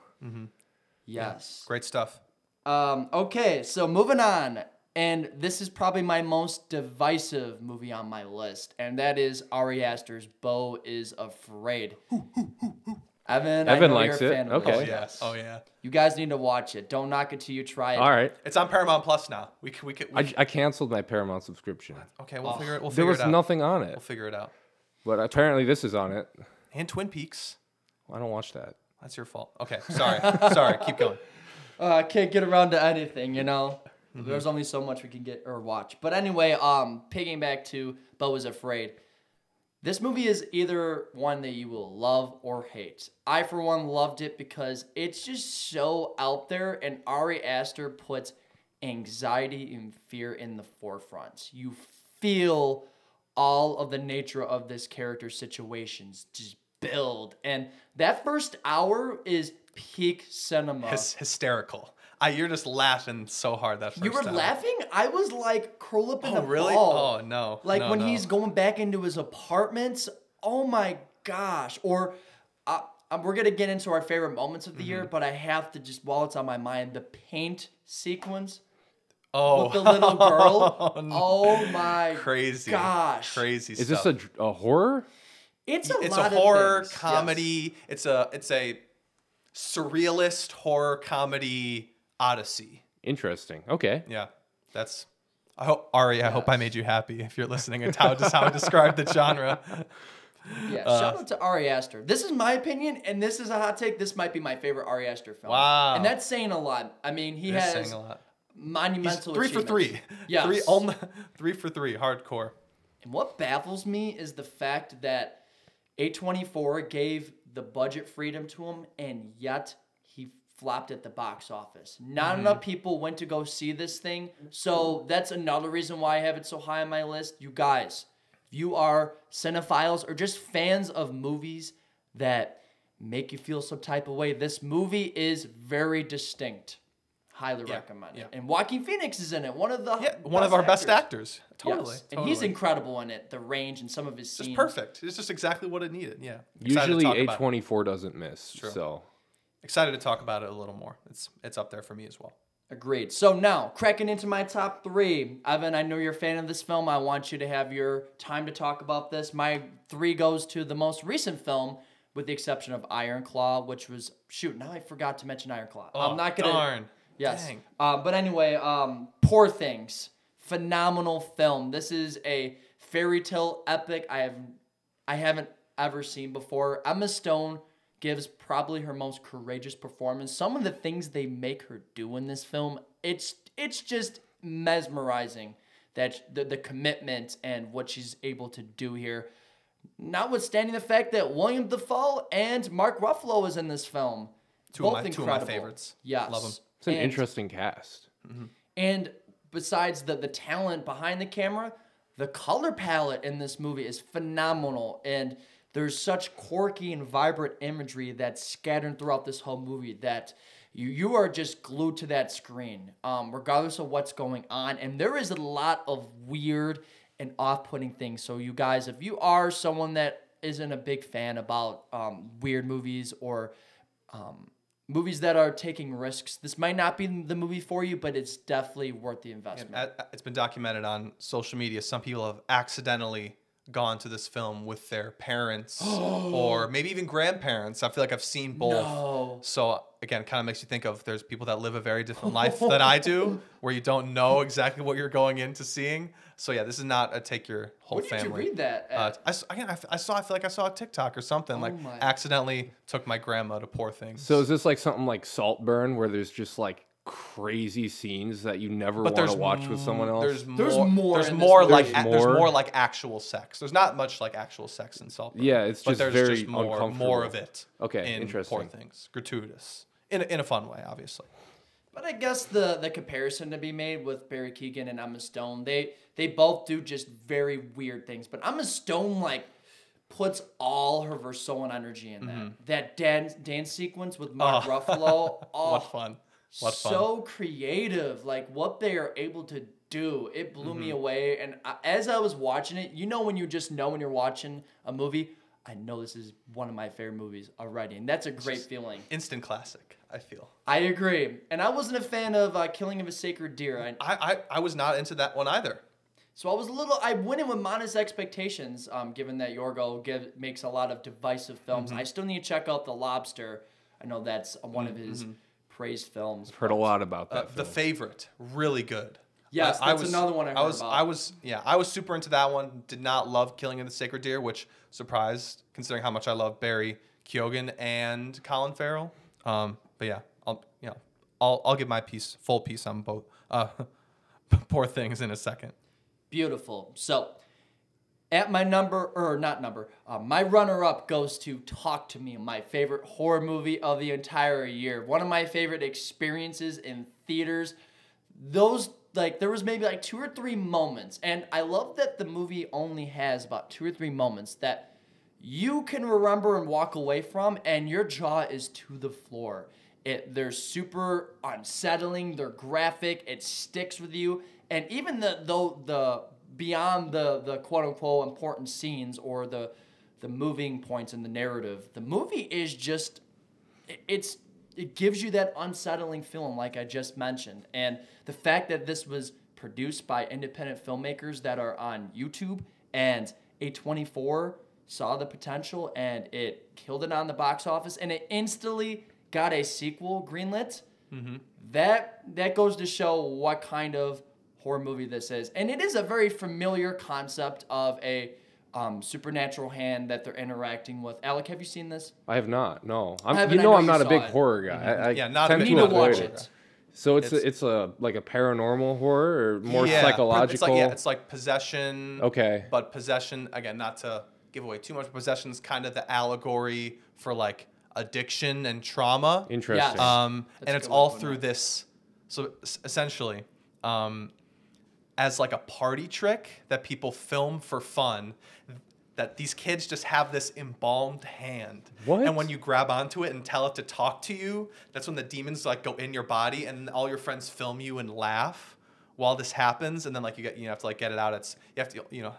yes.
Great stuff.
Um, okay, so moving on. And this is probably my most divisive movie on my list, and that is Ari Aster's Beau is Afraid. Evan, I
Evan
know
likes
you're a
it.
fan of
Okay.
Oh
Yes.
Oh yeah.
You guys need to watch it. Don't knock it till you try it.
all right.
It's on Paramount Plus now. We could we could. We
I, I canceled my Paramount subscription.
okay, we'll figure it. We'll
There
figure
was
it out.
nothing on it,
We'll figure it out.
but apparently this is on it.
And Twin Peaks.
I don't watch that.
That's your fault. Okay. Sorry. Sorry. Keep going.
Uh, I can't get around to anything, you know.
Mm-hmm.
There's only so much we can get or watch. But anyway, um, picking back to Beau is Afraid. This movie is either one that you will love or hate. I, for one, loved it because it's just so out there, and Ari Aster puts anxiety and fear in the forefront. You feel all of the nature of this character's situations just build, and that first hour is peak cinema.
Hys- hysterical. I, you're just laughing so hard that first
You were
time.
laughing? I was like curl up in
Oh
a
really?
ball.
Oh no.
Like
No,
when
no.
he's going back into his apartments. Oh my gosh. Or uh, uh, we're gonna get into our favorite moments of the year,
Mm-hmm.
but I have to just while it's on my mind, the paint sequence
oh
with the little girl.
no.
oh my
crazy.
gosh.
Crazy.
Is this a, a horror?
It's a
it's
lot
a
of
horror
things, yes.
comedy. It's a it's a surrealist horror comedy odyssey.
Interesting. Okay.
Yeah, that's. I hope Ari. I hope I made you happy. If you're listening, it's how just how I described the genre.
Yeah,
Uh,
shout out to Ari Aster. This is my opinion, and this is a hot take. This might be my favorite Ari Aster film.
Wow.
and that's saying a lot. I mean, he
You're
has
saying a lot. He's
monumental.
three for three.
Yeah,
Three, only, three for three. Hardcore.
And what baffles me is the fact that A24 gave the budget freedom to him, and yet he flopped at the box office. Not
Mm-hmm.
enough people went to go see this thing, so that's another reason why I have it so high on my list. You guys, if you are cinephiles or just fans of movies that make you feel some type of way, this movie is very distinct. Highly
Yeah,
recommend it.
yeah.
And Joaquin Phoenix is in it. One of the
Yeah, one of our best actors. Totally.
Yes. And he's incredible in it. The range and some of his
Just
scenes.
perfect. It's just exactly what it needed. Yeah.
Usually A24 doesn't miss.
True.
So
Excited to talk about it a little more. It's it's up there for me as well.
Agreed. So now, cracking into my top three. Evan, I know you're a fan of this film. I want you to have your time to talk about this. My three goes to the most recent film, with the exception of Iron Claw, which was shoot. Now I forgot to mention Iron Claw.
Oh,
I'm not gonna.
Darn.
Yes.
Dang.
Uh, but anyway, um, Poor Things, phenomenal film. This is a fairy tale epic. I have, I haven't ever seen before. Emma Stone gives probably her most courageous performance. Some of the things they make her do in this film, it's it's just mesmerizing. That the, the commitment and what she's able to do here. Notwithstanding the fact that Willem Dafoe and Mark Ruffalo is in this film.
Two of
Both
my- two of my
incredible.
favorites.
Yes.
Love 'em.
it's an
And-
interesting cast. Mm-hmm.
and besides the, the talent behind the camera, the color palette in this movie is phenomenal. And there's such quirky and vibrant imagery that's scattered throughout this whole movie that you, you are just glued to that screen, um, regardless of what's going on. And there is a lot of weird and off putting things. So, you guys, if you are someone that isn't a big fan about um, weird movies or um, movies that are taking risks. This might not be the movie for you, but it's definitely worth the investment.
And uh, it's been documented on social media. Some people have accidentally gone to this film with their parents or maybe even grandparents. I feel like I've seen both.
No.
So again, kind of makes you think of there's people that live a very different life than I do, where you don't know exactly what you're going into seeing. So yeah, this is not a take your whole
Where did
family.
you read that?
Uh,
At?
I, s- again, I, f- I saw. I feel like I saw a TikTok or something. like
Oh my.
accidentally took my grandma to Poor Things.
So is this like something like Saltburn, where there's just like crazy scenes that you never want to watch with someone else?
There's
There's
more.
more
There's more
movie.
like
There's
a- there's
more?
more like actual sex. There's not much like actual sex in Salt.
Yeah, it's
but
just
there's
very
just more more of it.
Okay,
in
interesting.
Poor things, gratuitous in a, in a fun way, obviously.
But I guess the the comparison to be made with Barry Keoghan and Emma Stone, they they both do just very weird things. But Emma Stone like puts all her Versoan energy in that. That dance dance sequence with Mark
Mm-hmm. Oh.
Ruffalo. Oh,
what fun! What fun!
so creative like what they are able to do it blew me
Mm-hmm.
away and I, as i was watching it you know when you just know when you're watching a movie i know this is one of my favorite movies already and that's a great feeling
Instant classic. I feel.
i agree and i wasn't a fan of uh, killing of a sacred deer I,
I, I I was not into that one either.
so i was a little i went in with modest expectations um, given that yorgo give, makes a lot of divisive films
Mm-hmm.
i still need to check out the lobster i know that's one of his praised films I've
Heard a lot about that.
Uh, the favorite, really good.
Yes,
I- I
that's another one I
I was,
about.
I was, yeah, I was super into that one. Did not love Killing of the Sacred Deer, which surprised considering how much I love Barry Keoghan and Colin Farrell. Um, but yeah, I'll, you know, I'll, I'll give my piece, full piece on both. Uh, poor things in a second.
Beautiful. So, at my number, or not number, uh, my runner up goes to Talk to Me, my favorite horror movie of the entire year. One of my favorite experiences in theaters. Those, like, there was maybe like two or three moments, and I love that the movie only has about two or three moments that you can remember and walk away from, and your jaw is to the floor. It they're super unsettling. They're graphic. It sticks with you, and even the though the beyond the the quote unquote important scenes or the the moving points in the narrative, the movie is just it- it's it gives you that unsettling feeling like I just mentioned. And the fact that this was produced by independent filmmakers that are on YouTube and A24 saw the potential and it killed it on the box office and it instantly got a sequel greenlit. Mm-hmm. That that goes to show what kind of horror movie this is, and it is a very familiar concept of a um, supernatural hand that they're interacting with. Alec, have you seen this?
I have not. No, I'm,
haven't,
you
I
know
know
I'm
you
not a big
it.
horror guy. I, I
Yeah, not a
tend
big
You need to watch
it.
it.
So it's
It's-
a, it's a like a paranormal horror or more
Yeah,
psychological.
It's like yeah, it's like possession.
Okay.
But possession again, not to give away too much. Possession is kind of the allegory for like addiction and trauma.
Interesting.
Yes.
Um,
That's
and it's
good way of
all through
it.
this. So essentially, um, as like a party trick that people film for fun, that these kids just have this embalmed hand.
What?
And when you grab onto it and tell it to talk to you, that's when the demons like go in your body, and all your friends film you and laugh while this happens, and then like you get you have to like get it out. It's you have to you know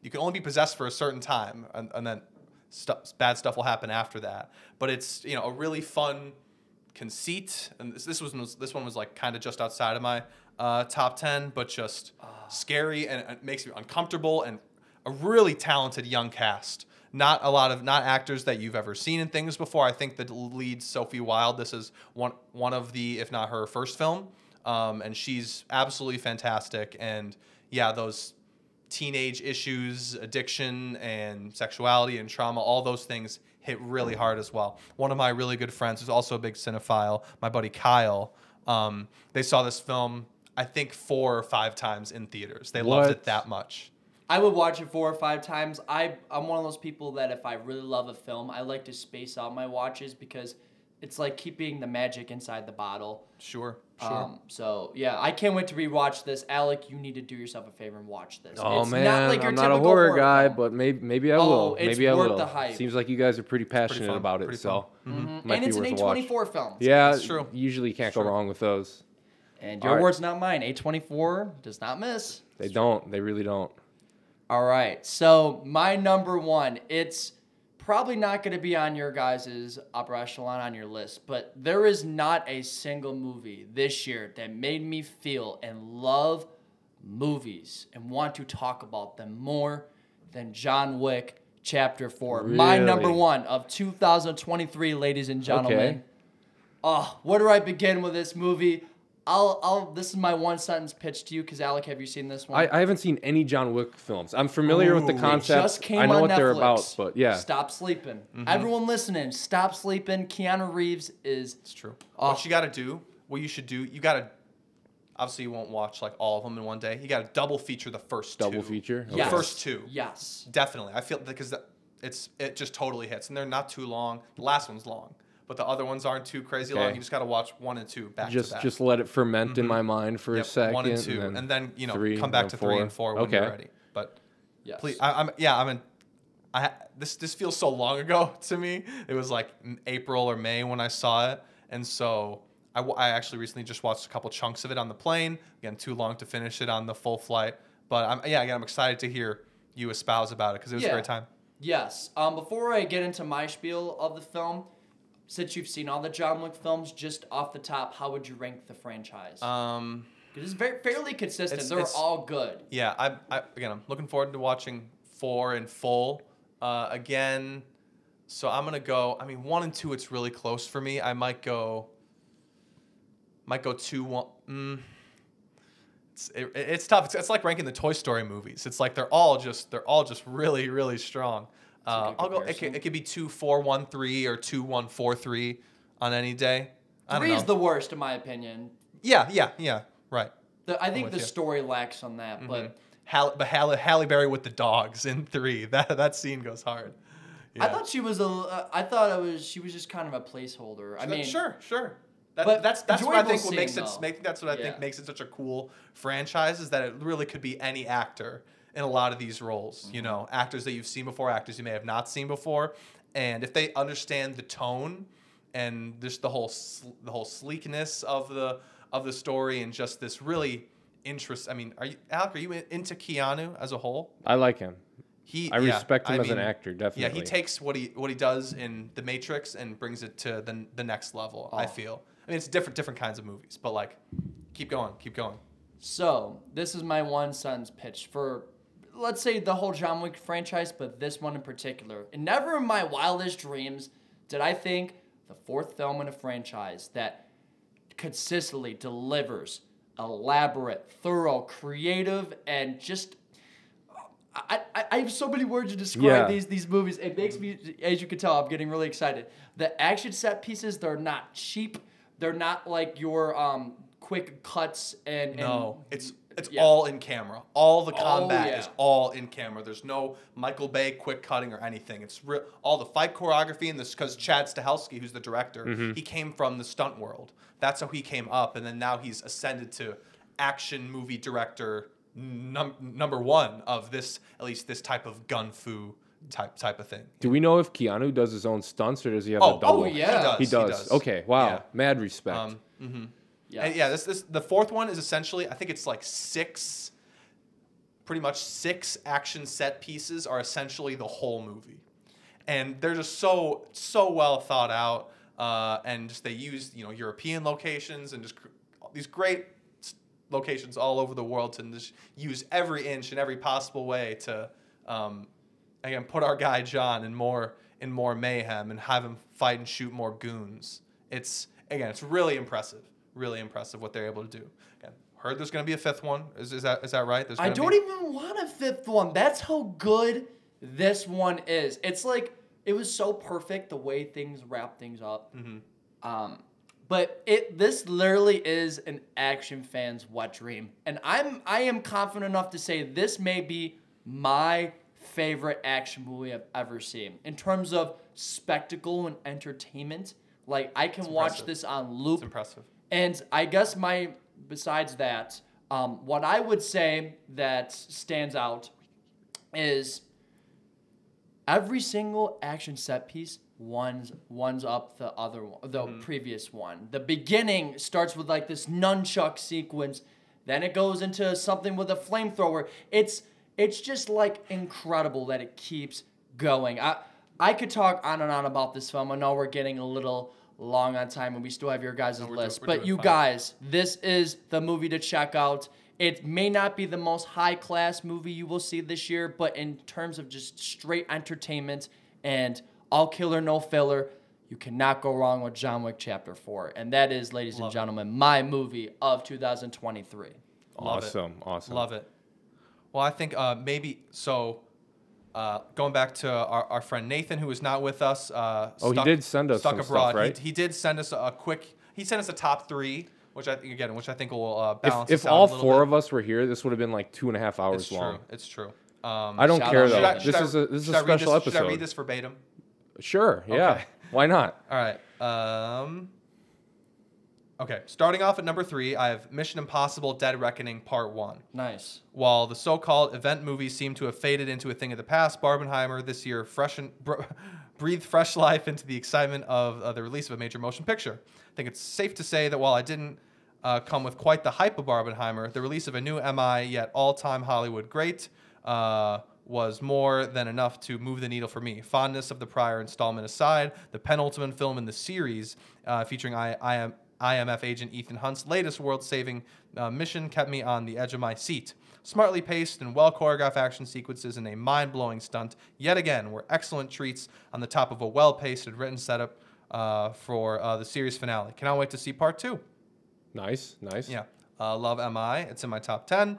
you can only be possessed for a certain time, and, and then stuff, bad stuff will happen after that. But it's you know a really fun conceit, and this, this was this one was like kind of just outside of my uh, top ten, but just scary and it makes me uncomfortable and a really talented young cast. Not a lot of not actors that you've ever seen in things before. I think the lead Sophie Wilde. This is one one of the if not her first film, um, and she's absolutely fantastic. And yeah, those teenage issues, addiction, and sexuality and trauma, all those things hit really hard as well. One of my really good friends, who's also a big cinephile, my buddy Kyle, um, they saw this film, I think, four or five times in theaters. They loved it that much.
I would watch it four or five times. I I'm one of those people that if I really love a film, I like to space out my watches because it's like keeping the magic inside the bottle.
Sure, sure.
Um, so yeah, I can't wait to rewatch this. Alec, you need to do yourself a favor and watch this.
Oh
It's
man,
not like your
I'm not a
typical
horror guy,
film.
but maybe maybe I
Oh,
will.
it's
Maybe I
worth
will.
the hype.
Seems like you guys are pretty passionate
fun,
about it,
pretty
so
Mhm.
might
and
be
it's an
worth a watch.
A24 film.
yeah,
That's true.
Usually you can't go
Sure.
wrong with those.
And your
right.
word's not mine. A24 does not miss.
They don't. They really don't.
All right. So my number one, it's probably not going to be on your guys' upper echelon on your list, but there is not a single movie this year that made me feel and love movies and want to talk about them more than John Wick Chapter 4. My number one of 2023, ladies and gentlemen.
Okay.
Oh, where do I begin with this movie? I'll, I'll. This is my one sentence pitch to you, because Alec, have you seen this one?
I, I haven't seen any John Wick films. I'm familiar with the concept.
just came
I know
on
what
Netflix.
they're about, but yeah.
Stop sleeping. Mm-hmm. Everyone listening, stop sleeping. Keanu Reeves is.
It's true. What you got to do, what you should do, you got to. Obviously, you won't watch like all of them in one day. You got to double feature the first
Double
two.
feature?
The
Yes.
first two.
Yes.
Definitely, I feel because it's it just totally hits, and they're not too long. The last one's long, but the other ones aren't too crazy long. You just got to watch one and two back
Just
to back.
just let it ferment in my mind for a second.
one and two, and then, you know
three,
come back
then
to three and four when
okay.
you're ready. But
Yes.
please, I, I'm yeah, I'm in. I this this feels so long ago to me. It was like April or May when I saw it, and so I, I actually recently just watched a couple chunks of it on the plane. Again, too long to finish it on the full flight. But I'm yeah, again, I'm excited to hear you espouse about it because it was a great time.
Yes. Um, before I get into my spiel of the film, since you've seen all the John Wick films, just off the top, how would you rank the franchise?
Um,
Because it's very fairly consistent.
it's-
They're
it's-
all good.
Yeah, I, I again, I'm looking forward to watching four in full. Uh, again, so I'm gonna go. I mean, one and two, it's really close for me. I might go. Might go two one. Mm, it's it, it's tough. It's, it's like ranking the Toy Story movies. It's like they're all just they're all just really really strong. Uh, I'll go. It could, it could be two four one three or two one four three on any day. I don't
Three
know.
is the worst, in my opinion.
yeah yeah yeah right.
The, I think
with
the
you.
story lacks on that, but
Halle, but Halle, Halle Berry with the dogs in three. That that scene goes hard.
I
Yeah.
thought she was a. Uh, I thought it was. She was just kind of a placeholder. I mean,
sure, sure. That,
but
that's that's what I
enjoyable
think what makes
scene,
it.
though.
Make, that's what I
Yeah.
think makes it such a cool franchise is that it really could be any actor in a lot of these roles.
Mm-hmm.
You know, actors that you've seen before, actors you may have not seen before, and if they understand the tone and just the whole sl- the whole sleekness of the of the story and just this really interest. I mean, are you Alec? Are you in- into Keanu as a whole?
I like him.
He,
I
yeah,
respect him
I
as an actor, definitely.
Yeah, he takes what he what he does in The Matrix and brings it to the the next level. I
Oh.
feel. I mean, it's different different kinds of movies, but like, keep going, keep going.
So this is my one sentence pitch for let's say the whole John Wick franchise, but this one in particular. And never in my wildest dreams did I think the fourth film in a franchise that consistently delivers elaborate, thorough, creative, and just I, I, I have so many words to describe
Yeah.
these these movies. It makes me, as you can tell, I'm getting really excited. The action set pieces, they're not cheap. They're not like your um quick cuts and, and
No, it's it's
yeah.
all in camera. All the
Oh,
combat
yeah.
is all in camera. There's no Michael Bay quick cutting or anything. It's re- all the fight choreography and this because Chad Stahelski, who's the director,
Mm-hmm.
he came from the stunt world. That's how he came up, and then now he's ascended to action movie director num- number one of this at least this type of gun fu type type of thing.
Do we know if Keanu does his own stunts or does he have
Oh,
a double?
oh, yeah.
he does.
He
does.
does. Okay. Wow.
Yeah.
Mad respect.
Um,
yeah.
And yeah, this this the fourth one is essentially I think it's like six pretty much six action set pieces are essentially the whole movie. And they're just so so well thought out uh, and just they use, you know, European locations and just cr- these great locations all over the world to just use every inch in every possible way to um, again put our guy John in more in more mayhem and have him fight and shoot more goons. It's again, it's really impressive, really impressive what they're able to do. Again, heard there's going to be a fifth one. Is, is that is that right? There's
I don't
be-
even want a fifth one. That's how good this one is. It's like it was so perfect the way things wrap things up.
Mm-hmm.
Um, but it this literally is an action fan's wet dream, and I'm I am confident enough to say this may be my favorite action movie I've ever seen in terms of spectacle and entertainment. Like I can watch this on loop.
It's impressive.
And I guess my besides that, um, what I would say that stands out is every single action set piece one's one's up the other one, the previous one. The beginning starts with like this nunchuck sequence, then it goes into something with a flamethrower. It's it's just like incredible that it keeps going. I I could talk on and on about this film. I know we're getting a little long on time and we still have your guys'
we're
list.
doing-
but you
fine.
guys, this is the movie to check out. It may not be the most high class movie you will see this year, but in terms of just straight entertainment and all killer, no filler, you cannot go wrong with John Wick Chapter 4. And that is, ladies and gentlemen, my movie of 2023.
Love
awesome. Awesome.
Love it. Well, I think uh, maybe so. Uh, going back to our, our friend Nathan, who is not with us. Uh,
Oh, he did send us
stuck
some stuff, right?
He, he did send us a, quick. He sent us a top three, which I think again, which I think will uh,
If,
balance.
if
out
all four
bit.
of us were here, this would have been like two and a half hours long.
it's
long.
true. It's true. Um,
I don't care
out
though.
Should
This
I-
is a this is a
I
special
this-
episode.
Should I read this verbatim?
Sure. Yeah.
Okay.
Why not?
All right. Um, okay. Starting off at number three, I have Mission Impossible: Dead Reckoning Part One.
Nice.
While the so-called event movies seem to have faded into a thing of the past, Barbenheimer this year freshen, br- breathed fresh life into the excitement of uh, the release of a major motion picture. I think it's safe to say that while I didn't uh, come with quite the hype of Barbenheimer, the release of a new MI yet all-time Hollywood great uh, was more than enough to move the needle for me. Fondness of the prior installment aside, the penultimate film in the series, uh, featuring I, I am. IMF agent Ethan Hunt's latest world saving uh, mission kept me on the edge of my seat. Smartly paced and well choreographed action sequences and a mind blowing stunt, yet again, were excellent treats on the top of a well paced and written setup uh, for uh, the series finale. Cannot wait to see part two.
Nice. Nice.
Yeah. Uh, love MI. It's in my top 10.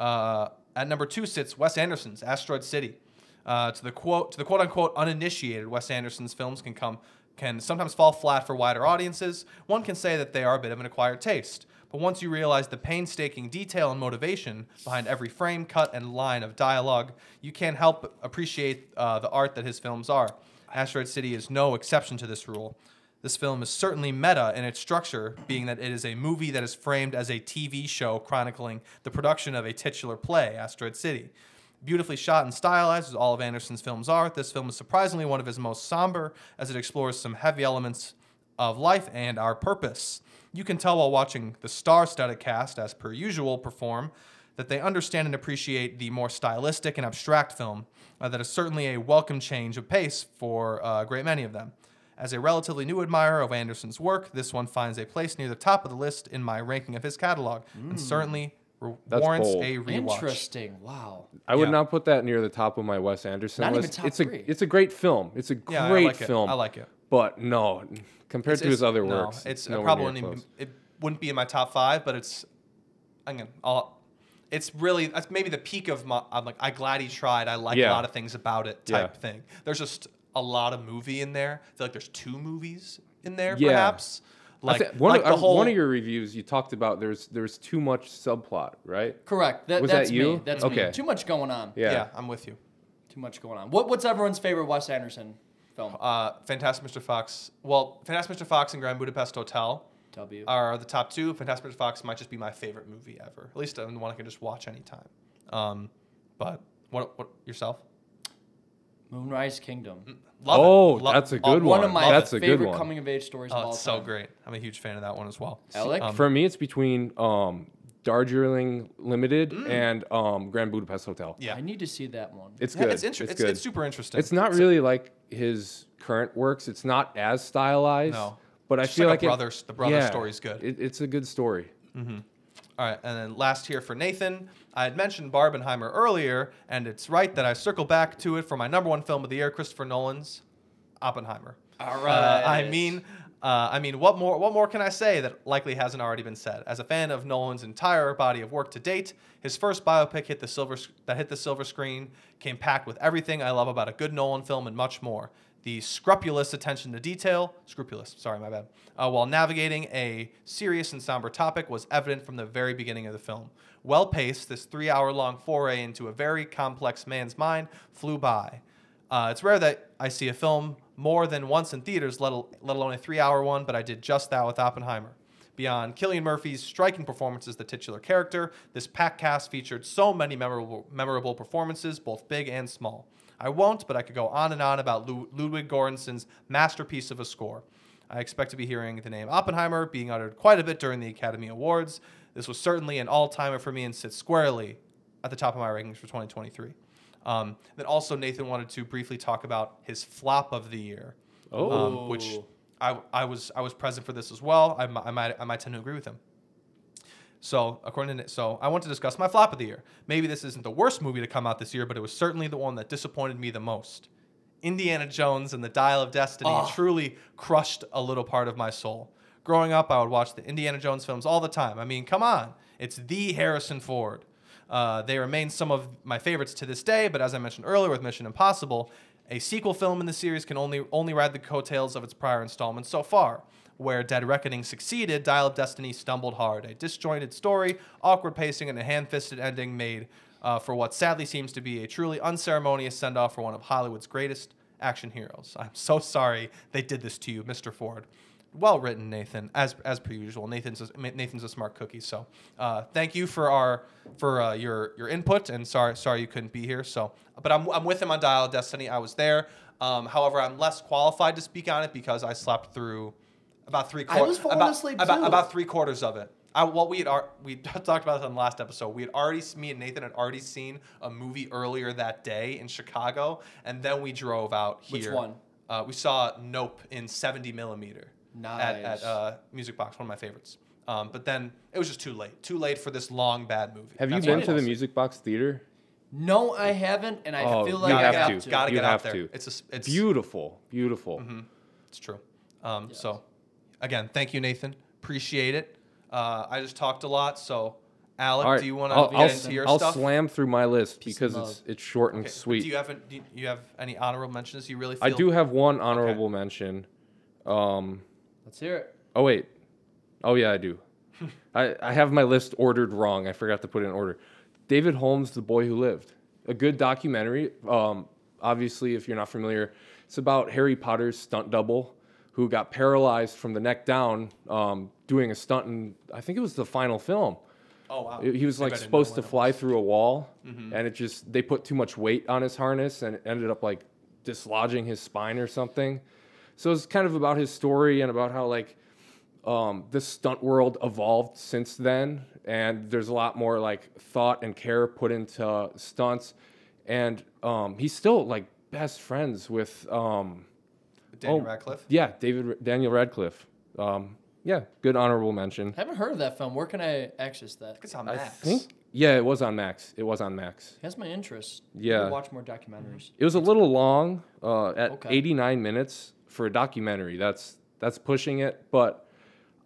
Uh, at number two sits Wes Anderson's Asteroid City. Uh, to the quote, to the quote unquote uninitiated, Wes Anderson's films can come can sometimes fall flat for wider audiences. One can say that they are a bit of an acquired taste. But once you realize the painstaking detail and motivation behind every frame, cut, and line of dialogue, you can't help but appreciate uh, the art that his films are. Asteroid City is no exception to this rule. This film is certainly meta in its structure, being that it is a movie that is framed as a TV show chronicling the production of a titular play, Asteroid City. Beautifully shot and stylized, as all of Anderson's films are, this film is surprisingly one of his most somber, as it explores some heavy elements of life and our purpose. You can tell while watching the star studded cast, as per usual, perform that they understand and appreciate the more stylistic and abstract film, uh, that is certainly a welcome change of pace for a great many of them. As a relatively new admirer of Anderson's work, this one finds a place near the top of the list in my ranking of his catalog, and certainly re-
That's
warrants
bold.
a rewatch.
Interesting. Wow.
I would
Yeah.
not put that near the top of my Wes Anderson
Not even
list.
top
it's a
three.
it's a great film. It's a
Yeah,
great
I like
film.
it. I like it.
But no, compared to
It's-
his other
no,
works,
it's, it
nowhere
probably
near
wouldn't,
close.
even, it wouldn't be in my top five, but it's again, I'll, it's really that's maybe the peak of my. I'm like, I glad he tried. I like a lot of things about it. Type
Yeah.
thing. There's just a lot of movie in there. I feel like there's two movies in there,
Yeah.
perhaps.
I
Like,
thi- one,
like
of,
the whole
one of your reviews, you talked about there's there's too much subplot, right?
Correct. That,
Was that
that's me. That's
Okay.
me. Too much going on.
Yeah.
yeah. I'm with you.
Too much going on. What, what's everyone's favorite Wes Anderson film?
Uh, Fantastic Mr. Fox. Well, Fantastic Mr. Fox and Grand Budapest Hotel
W.
are the top two. Fantastic Mr. Fox might just be my favorite movie ever. At least the one I can just watch anytime. Um, but what what yourself?
Moonrise Kingdom.
Love it.
Oh,
Lo-
that's a good
One
one.
of my
That's a good
favorite
one.
coming of age stories of
Oh,
all
it's so
time.
great. I'm a huge fan of that one as well.
Alec?
Um,
For me, it's between um, Darjeeling Limited
Mm.
and um, Grand Budapest Hotel.
yeah,
I need to see that one.
It's
Yeah,
good.
it's, inter-
it's,
it's,
good.
it's super interesting.
It's not really like his current works. It's not as stylized.
No.
But I feel
like
like,
a
it-
the brother
yeah,
story's good.
It, it's a good story.
All right, and then last here for Nathan. I had mentioned Barbenheimer earlier, and it's right that I circle back to it for my number one film of the year, Christopher Nolan's Oppenheimer.
All right. Uh.
I mean, uh, I mean, what more? What more can I say that likely hasn't already been said? As a fan of Nolan's entire body of work to date, his first biopic hit the silver that hit the silver screen came packed with everything I love about a good Nolan film and much more. The scrupulous attention to detail, scrupulous, sorry, my bad, uh, while navigating a serious and somber topic was evident from the very beginning of the film. Well paced, this three hour long foray into a very complex man's mind flew by. Uh, it's rare that I see a film more than once in theaters, let, al- let alone a three hour one, but I did just that with Oppenheimer. Beyond Cillian Murphy's striking performance as the titular character, this packed cast featured so many memorable, memorable performances, both big and small. I won't, but I could go on and on about Lu- Ludwig Göransson's masterpiece of a score. I expect to be hearing the name Oppenheimer being uttered quite a bit during the Academy Awards. This was certainly an all timer for me and sits squarely at the top of my rankings for 2023. Um, then also, Nathan wanted to briefly talk about his flop of the year,
Oh.
um, which I, I was I was present for this as well. I, I might I might tend to agree with him. So according to so I want to discuss my flop of the year. Maybe this isn't the worst movie to come out this year, but it was certainly the one that disappointed me the most. Indiana Jones and the Dial of Destiny
Oh.
truly crushed a little part of my soul. Growing up, I would watch the Indiana Jones films all the time. I mean, come on, it's the Harrison Ford. Uh, they remain some of my favorites to this day, but as I mentioned earlier with Mission Impossible, a sequel film in the series can only only ride the coattails of its prior installments so far. Where Dead Reckoning succeeded, Dial of Destiny stumbled hard. A disjointed story, awkward pacing, and a hand-fisted ending made uh, for what sadly seems to be a truly unceremonious send-off for one of Hollywood's greatest action heroes. I'm so sorry they did this to you, Mr. Ford. Well written, Nathan, as as per usual. Nathan's a, Nathan's a smart cookie. So, uh, thank you for our for uh, your your input, and sorry sorry you couldn't be here. So, but I'm I'm with him on Dial of Destiny. I was there. Um, however, I'm less qualified to speak on it because I slept through about three. quarters.
I was falling
about,
asleep
about,
too.
about three quarters of it. I, well, we had ar- we talked about this on the last episode. We had already me and Nathan had already seen a movie earlier that day in Chicago, and then we drove out here.
Which one?
Uh, we saw Nope in 70 millimeter at, at uh, Music Box, one of my favorites. Um, but then it was just too late. Too late for this long bad movie.
Have
That's
you been to the. Music Box Theater?
No, I haven't, and I
Oh,
feel
you
like I
have
have
to.
to.
Gotta
You
get out
have
there.
to.
It's a, s- it's
Beautiful, beautiful.
It's true. Um, So, again, thank you, Nathan. Appreciate it. Uh, I just talked a lot, so Alec,
All right,
do you want
I'll,
to
I'll,
get into your
I'll
stuff?
slam through my list
Peace
because
and
it's
love.
it's short and
Okay,
sweet.
Do you have an- do you have any honorable mentions you really feel?
I do have one honorable mention. Um,
Let's hear it.
oh wait, oh yeah, I do. I, I have my list ordered wrong. I forgot to put it in order. David Holmes, The Boy Who Lived, a good documentary. Um, obviously, if you're not familiar, it's about Harry Potter's stunt double who got paralyzed from the neck down um, doing a stunt in I think it was the final film.
Oh wow.
He was like
I didn't know
supposed to fly through a wall,
Mm-hmm.
and it just they put too much weight on his harness, and it ended up like dislodging his spine or something. So it's kind of about his story and about how like um, the stunt world evolved since then, and there's a lot more like thought and care put into stunts, and um, he's still like best friends with um,
Daniel
oh,
Radcliffe.
yeah, David Daniel Radcliffe. Um, yeah, good honorable mention.
I haven't heard of that film. Where can I access that?
It's on
I
Max.
think yeah, it was on Max. It was on Max.
Has my interest.
Yeah.
Watch more documentaries.
It was a little long, uh, at
Okay.
89 minutes for a documentary. That's that's pushing it, but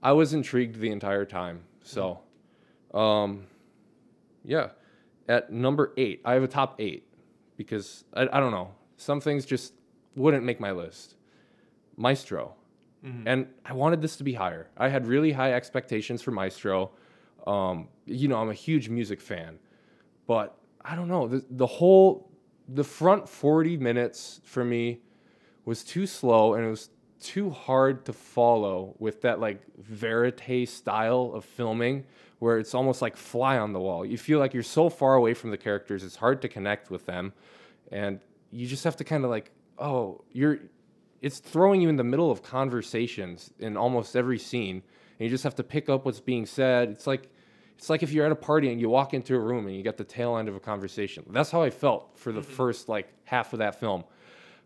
I was intrigued the entire time. So, um, yeah, at number eight, I have a top eight because I, I don't know some things just wouldn't make my list. Maestro, and I wanted this to be higher. I had really high expectations for Maestro. Um, you know, I'm a huge music fan, but I don't know the the whole the front 40 minutes for me was too slow and it was too hard to follow with that like verite style of filming where it's almost like fly on the wall. You feel like you're so far away from the characters, it's hard to connect with them. And you just have to kind of like, oh, you're it's throwing you in the middle of conversations in almost every scene and you just have to pick up what's being said. It's like it's like if you're at a party and you walk into a room and you get the tail end of a conversation. That's how I felt for the first like half of that film.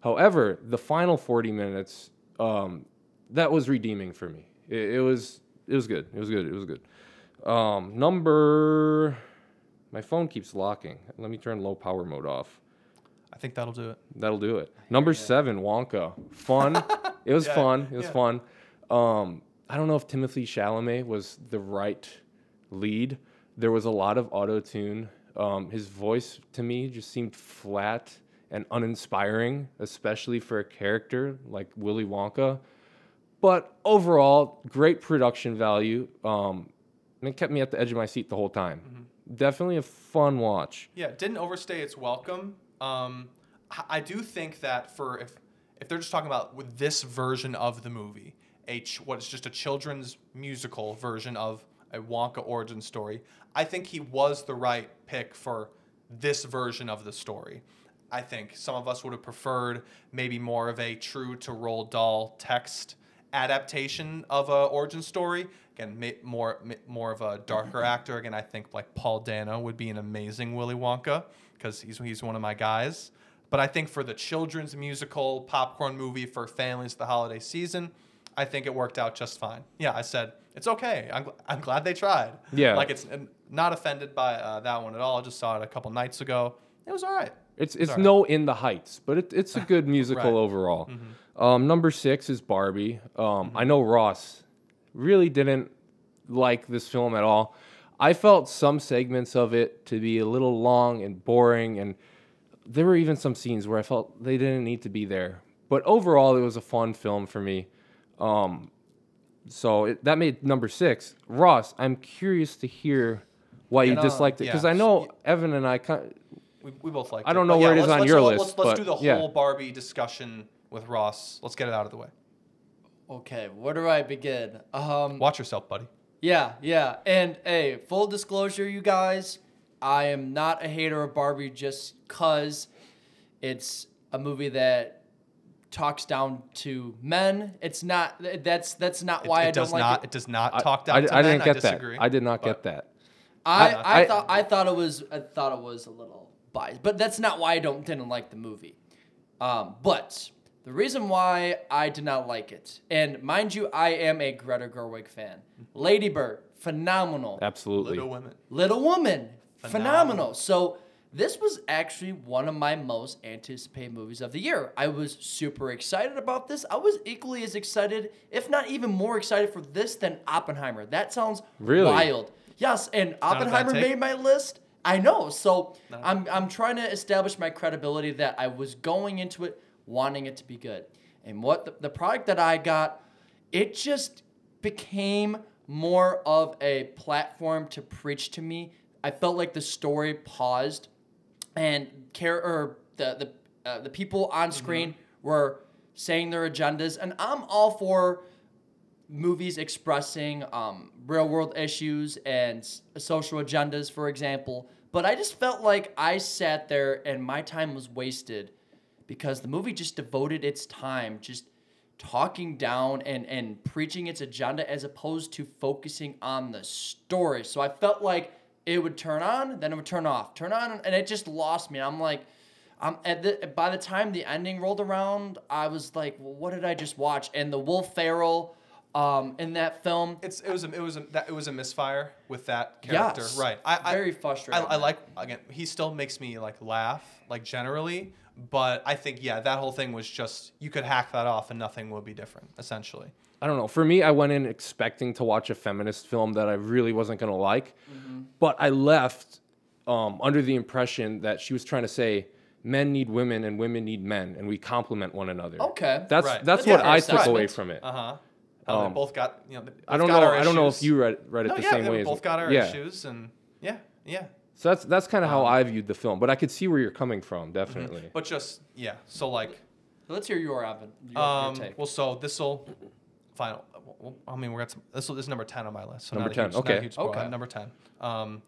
However, the final 40 minutes, um, that was redeeming for me. It, it was it was good. It was good. It was good. Um, number, my phone keeps locking. Let me turn low power mode off.
I think that'll do it.
That'll do it. Number seven, Wonka. Fun. it was
Yeah,
fun. It was
yeah.
fun. Um, I don't know if Timothée Chalamet was the right lead. There was a lot of auto tune. Um, his voice to me just seemed flat and uninspiring, especially for a character like Willy Wonka. But overall, great production value. Um, and it kept me at the edge of my seat the whole time.
Mm-hmm.
Definitely a fun watch.
Yeah, it didn't overstay its welcome. Um, I- do think that for if if they're just talking about with this version of the movie, a ch- what is just a children's musical version of a Wonka origin story, I think he was the right pick for this version of the story. I think some of us would have preferred maybe more of a true to Roald Dahl text adaptation of a origin story. Again, more more of a darker actor. Again, I think like Paul Dano would be an amazing Willy Wonka because he's he's one of my guys. But I think for the children's musical popcorn movie for families the holiday season, I think it worked out just fine. Yeah, I said it's okay. I'm, gl- I'm glad they tried.
Yeah.
like it's and not offended by uh, that one at all. I just saw it a couple nights ago. It was all right.
It's it's no in the heights, but it, it's a good musical
Right.
overall. Um, number six is Barbie. Um, I know Ross really didn't like this film at all. I felt some segments of it to be a little long and boring, and there were even some scenes where I felt they didn't need to be there. But overall, it was a fun film for me. Um, so it, that made number six. Ross, I'm curious to hear why you
Get on.
disliked it because I know Evan and I kind.
We, we both like.
I don't know where it is on your
let's,
list,
Let's, let's do the
yeah.
whole Barbie discussion with Ross. Let's get it out of the way.
Okay, where do I begin? Um,
Watch yourself, buddy.
Yeah, yeah. And hey, full disclosure, you guys, I am not a hater of Barbie just cause it's a movie that talks down to men. It's not that's that's not why
it
I don't
does
like
not.
it.
It does not talk down
I,
to
I
men.
didn't get
I
that. I did not get that.
I, I,
I-
thought I thought it was I thought it was a little biased, but that's not why I don't didn't like the movie. Um, but the reason why I did not like it, and mind you, I am a Greta Gerwig fan. Mm-hmm. Lady Bird, phenomenal.
Absolutely.
Little Women.
Little Woman, phenomenal.
Phenomenal.
So this was actually one of my most anticipated movies of the year. I was super excited about this. I was equally as excited, if not even more excited for this than Oppenheimer. That sounds
Really?
wild. Yes, and Oppenheimer made my list. I know. So
Not a
I'm I'm trying to establish my credibility that I was going into it wanting it to be good. And what the, the product that I got, it just became more of a platform to preach to me. I felt like the story paused and care or the the uh, the people on screen were saying their agendas and I'm all for movies expressing um, real world issues and social agendas, for example. But I just felt like I sat there and my time was wasted because the movie just devoted its time just talking down and, and preaching its agenda as opposed to focusing on the story. So I felt like it would turn on, then it would turn off, turn on, and it just lost me. I'm like, I'm at the, by the time the ending rolled around, I was like, well, what did I just watch? And the Will Ferrell um, in that film.
It's it was a, it was a, that it was a misfire with that character,
Yes.
right? I,
Very
I,
frustrating.
I, I like again. He still makes me like laugh, like generally, but I think yeah, that whole thing was just you could hack that off and nothing would be different, essentially.
I don't know. For me, I went in expecting to watch a feminist film that I really wasn't going to like,
Mm-hmm.
but I left um, under the impression that she was trying to say men need women and women need men, and we complement one another.
Okay.
That's
Right.
that's
Yeah,
what I took away from it.
Uh huh. How they
Um,
both got you know.
I don't know. I don't know if you read read it
No,
the
yeah,
same
yeah,
way.
we
as
both got our
yeah.
issues, and yeah, yeah.
So that's that's kind of how
Um,
I viewed the film, but I could see where you're coming from, definitely.
But just yeah. So like,
Let's hear your Evan. Your,
um,
your take.
well, so this will final. well, I mean, we're at some, this will this is number ten on my list. So
Number 10,
huge,
okay.
huge.
Okay.
Number ten. Um,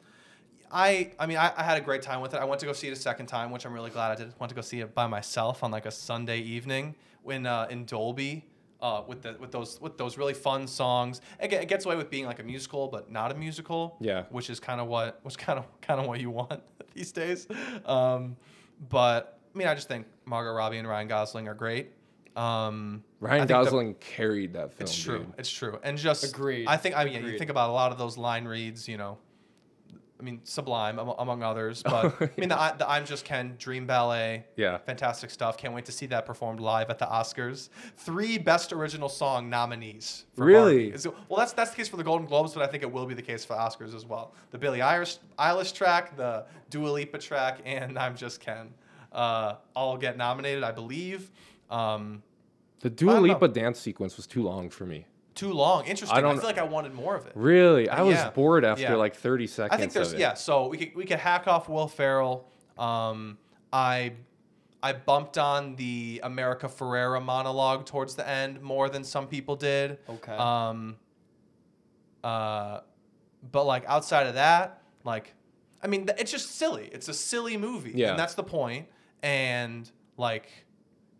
I I mean I, I had a great time with it. I went to go see it a second time, which I'm really glad I did. Went to go see it by myself on like a Sunday evening when uh, in Dolby. Uh, with the with those with those really fun songs, again, it gets away with being like a musical, but not a musical.
Yeah.
which is kind of what was kind of kind of what you want these days. Um, but I mean, I just think Margot Robbie and Ryan Gosling are great. Um,
Ryan
think the-
Gosling carried that film.
it's true.
dude.
It's true. And just
Agreed.
I think I mean you think about a lot of those line reads, you know. I mean, Sublime am- among others, but I mean the, the I'm Just Ken Dream Ballet,
Yeah.
fantastic stuff. Can't wait to see that performed live at the Oscars. Three Best Original Song nominees. for
Really?
So- well, that's that's the case for the Golden Globes, but I think it will be the case for Oscars as well. The Billie Eilish, Eilish track, the Dua Lipa track, and I'm Just Ken, uh, all get nominated, I believe. Um,
The Dua
don't know.
Lipa dance sequence was too long for me.
Too long. Interesting. I,
don't-
feel like I wanted more of it.
Really, I was
Yeah.
bored after
Yeah.
like 30 seconds.
I think there's
of it.
yeah. So we could we could hack off Will Ferrell. Um, I I bumped on the America Ferrera monologue towards the end more than some people did.
Okay.
Um. Uh, but like outside of that, like, I mean, it's just silly. It's a silly movie.
Yeah.
And that's the point. And like.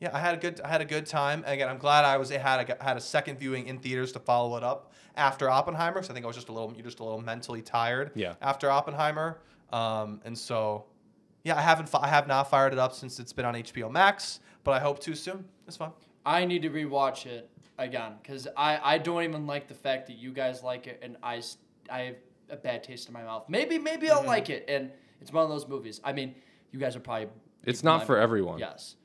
Yeah, I had a good I had a good time. And again, I'm glad I was had a had a second viewing in theaters to follow it up after Oppenheimer. Because I think I was just a little you're just a little mentally tired.
Yeah.
After Oppenheimer, um, and so yeah, I haven't I have not fired it up since it's been on HBO Max, but I hope to soon. It's fun.
I need to rewatch it again because I, I don't even like the fact that you guys like it and I I have a bad taste in my mouth. Maybe maybe
Mm-hmm.
I'll like it and it's one of those movies. I mean, you guys are probably.
It's not for
but
everyone.
Yes.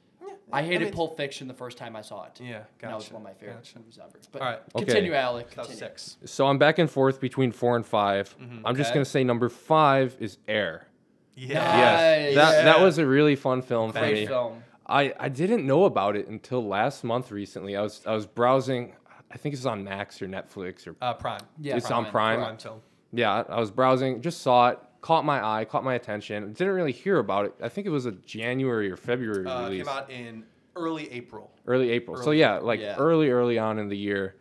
Yeah,
I hated
mean,
Pulp Fiction the first time I saw it.
Yeah,
And that was one of my favorite
gotcha.
movies ever. But
All right.
Okay.
continue, Alec.
That
Continue.
six.
So I'm back and forth between four and 5 I'm just gonna say number five is Air.
Yeah.
Yes,
Nice.
that that
Yeah.
was a really fun film for me.
film.
I, I didn't know about it until last month recently. I was I was browsing. I think it's on Max or Netflix or
Uh, Prime.
Yeah,
it's on
Prime.
Prime.
Prime.
Yeah, I was browsing, just saw it, caught my eye, caught my attention. Didn't really hear about it. I think it was a January or February
Uh,
release,
came out in early April.
early April. so yeah, like
Yeah.
early early on in the year,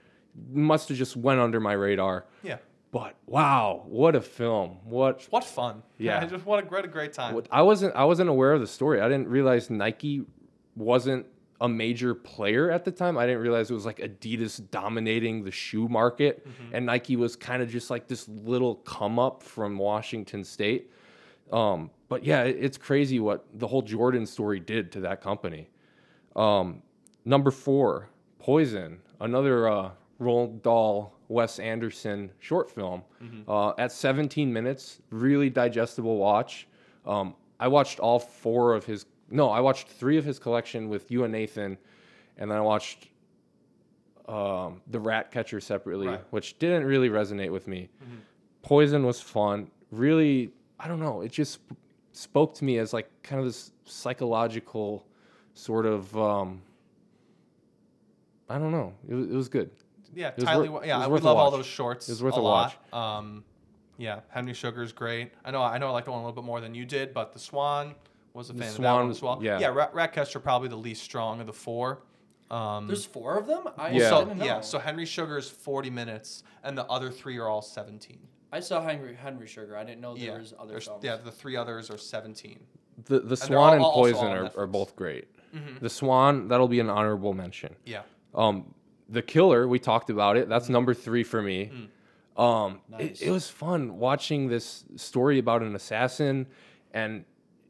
must have just went under my radar.
Yeah.
But wow, what a film! What
What fun.
Yeah.
I just what a great, a great time.
I wasn't I wasn't aware of the story. I didn't realize Nike wasn't a major player at the time. I didn't realize it was like Adidas dominating the shoe market, and Nike was kind of just like this little come up from Washington State. Um, but yeah, it- it's crazy what the whole Jordan story did to that company. Um, number four, Poison, another uh, Roald Dahl, Wes Anderson short film. Uh, at 17 minutes, really digestible watch. Um, I watched all four of his. No, I watched three of his collection with you and Nathan, and then I watched um, the Rat Catcher separately,
Right.
which didn't really resonate with me. Poison was fun. Really, I don't know. It just sp- spoke to me as like kind of this psychological sort of. Um, I don't know. It was, it was good.
Yeah, Tylee.
wor-
yeah,
was
I
worth
we love all those shorts.
It was worth
a
a watch.
lot. Um, yeah, Henry Sugar's great. I know. I know. I like the one a little bit more than you did, but the Swan was a fan of that
Swan,
one as well.
yeah.
yeah. Rat, Ratcatcher probably the least strong of the four. Um,
There's four of them. I
Yeah.
so
didn't know.
yeah, so Henry Sugar's forty minutes, and the other three are all seventeen.
I saw Henry Henry Sugar. I didn't know there
yeah,
was other
there's-
films.
yeah, the three others are seventeen.
The the
they're
Swan
all-
and
also
Poison are, are both great. The Swan that'll be an honorable mention.
Yeah,
Um, the Killer we talked about it. That's number three for me. Um,
Nice.
it, it was fun watching this story about an assassin, and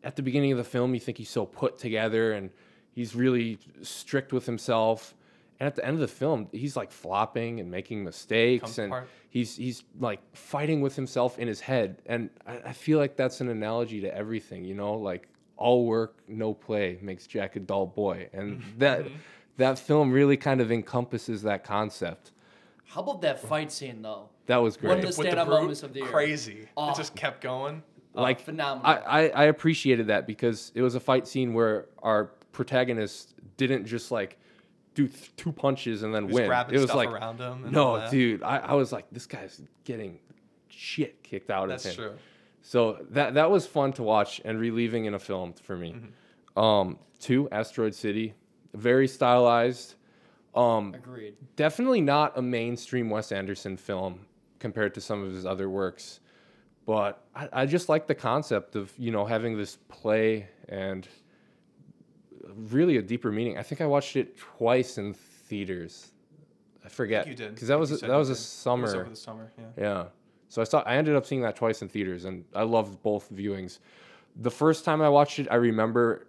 at the beginning of the film, you think he's so put together and he's really strict with himself, And at the end of the film, he's like flopping and making mistakes,
Comes
and
apart.
he's he's like fighting with himself in his head. And I, I feel like that's an analogy to everything, you know, like all work, no play makes Jack a dull boy, and
Mm-hmm.
that that film really kind of encompasses that concept.
How about that fight scene though?
That was
One of the standout
brute,
moments of the year.
Crazy.
Oh.
It just kept going.
Like
phenomenal.
I, I, I appreciated that because it was a fight scene where our protagonist didn't just like do th- two punches and then
He was
win.
grabbing
It was
stuff
like
around him and
no, dude. I, I was like, this guy's getting shit kicked out
That's
of him.
That's true.
So that that was fun to watch and relieving in a film for me.
Mm-hmm.
Um, two, Asteroid City, very stylized. Um,
Agreed.
definitely not a mainstream Wes Anderson film compared to some of his other works. But I, I just like the concept of, you know, having this play and really a deeper meaning. I think I watched it twice in theaters. I forget.
You did
Because that was
said
that was a summer.
was over the summer. Yeah.
Yeah. So I saw I ended up seeing that twice in theaters and I loved both viewings. The first time I watched it, I remember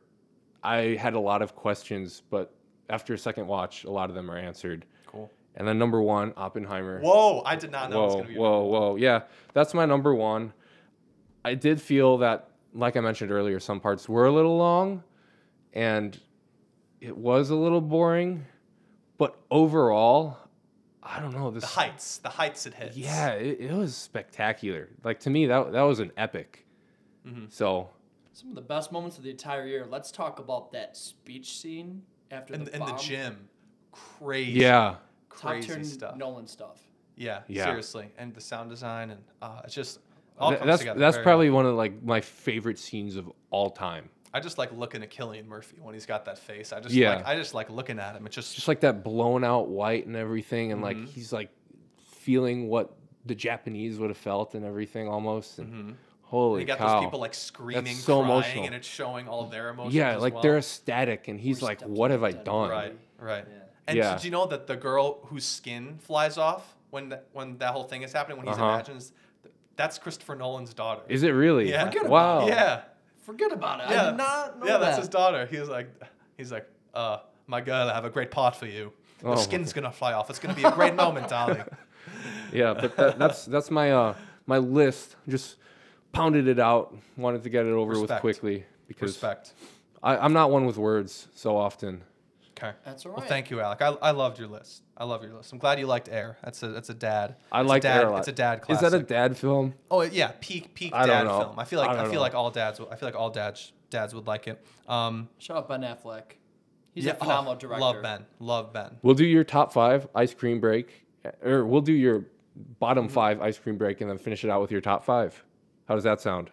I had a lot of questions, but after a second watch, a lot of them are answered.
Cool.
And then number one, Oppenheimer.
Whoa! I did not know it was
whoa,
gonna be.
whoa, whoa. Yeah, that's my number one. I did feel that, like I mentioned earlier, some parts were a little long, and it was a little boring. But overall, I don't know. This
The heights, the heights it hits.
yeah, it, it was spectacular. Like to me, that that was an epic.
Mm-hmm.
So
Some of the best moments of the entire year. Let's talk about that speech scene after
In,
the
in the gym, crazy.
yeah,
Top
Crazy
tier
stuff.
Nolan stuff.
Yeah,
Yeah.
seriously, and the sound design and uh, it's just all
Th-
comes
that's
together
that's
very
probably
well.
one of like my favorite scenes of all time.
I just like looking at Cillian Murphy when he's got that face. I just
Yeah.
like I just like looking at him. It's just,
Just like that blown out white and everything, and
Mm-hmm.
like he's like feeling what the Japanese would have felt and everything almost. And holy
you got
cow!
those people like screaming,
so
crying,
emotional.
and it's showing all their emotions.
yeah,
as
like
well.
they're ecstatic, and he's
We're
like,
stepped
"What have I
dead
done?"
right, right.
Yeah.
And
Yeah.
did you know that the girl whose skin flies off when that, when that whole thing is happening when he's
Uh-huh.
imagines that's Christopher Nolan's daughter.
Is it really?
Yeah. Forget
about
wow.
Yeah,
Forget about it.
yeah,
I did not know
yeah.
that.
That's his daughter. He's like, he's like, uh, my girl, I have a great part for you. The
Oh.
skin's gonna fly off. It's gonna be a great moment, darling.
Yeah, but that, that's that's my uh my list. Just pounded it out. Wanted to get it over with quickly because
Respect.
I, I'm not one with words so often.
Okay.
That's all
Well, thank you, Alec. I, I loved your list. I love your list. I'm glad you liked Air. That's a that's a dad.
I
it's
like
a dad,
Air a lot.
It's a dad classic.
Is that a dad film?
Oh yeah, peak peak
I
dad film. I feel like
I
I, feel
know.
like all dads. I feel like all dads dads would like it. Um,
Shout out Ben Affleck. He's
yeah,
a phenomenal
oh,
director.
Love Ben. Love Ben.
We'll do your top five ice cream break, or we'll do your bottom
Mm-hmm.
five ice cream break, and then finish it out with your top five. How does that sound?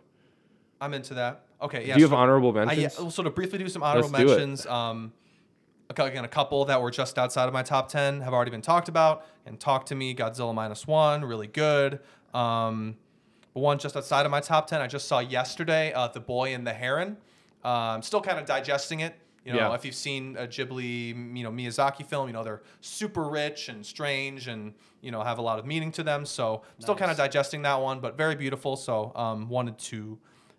I'm into that. Okay. Yeah.
do you have
so-
honorable
I,
mentions?
yeah, we'll sort of briefly do some honorable
Let's do it.
mentions. Um, okay, again, a couple that were just outside of my top 10 have already been talked about. And Talk to Me, Godzilla Minus One, really good. Um, one just outside of my top 10, I just saw yesterday, uh, The Boy and the Heron. Um, still kind of digesting it. You know,
Yeah.
if you've seen a Ghibli, you know, Miyazaki film, you know, they're super rich and strange and, you know, have a lot of meaning to them. So still kind of digesting that one, but very beautiful. So um, wanted to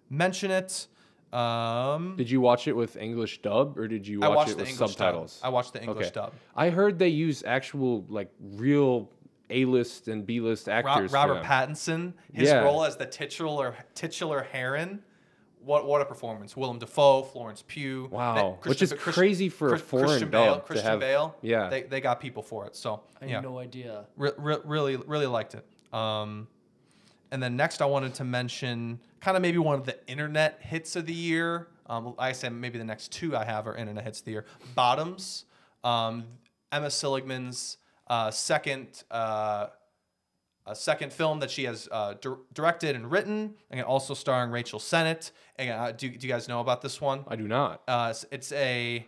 mention it. Um,
Did you watch it with English dub or did you
I
watch
watched
it
the
with
English
subtitles?
dub. I watched the English
Okay.
dub.
I heard they use actual like real A list and B list actors. for
Robert
them.
Pattinson, his
Yeah.
role as the titular titular Heron, what what a performance! Willem Dafoe, Florence Pugh.
Wow.
That-
Which is
Christian-
crazy for a foreign
Christian
dub
Bale.
to
Christian
have-
Bale.
yeah.
they, they got people for it. So
I
yeah,
had no idea.
re- re- really really liked it. Um, and then next I wanted to mention kind of maybe one of the internet hits of the year. Um, I said maybe the next two I have are internet hits of the year. Bottoms, um, Emma Seligman's uh, second. Uh, a second film that she has uh, dir- directed and written, and also starring Rachel Sennott. And uh, do, do you guys know about this one?
I do not.
Uh, it's, it's a,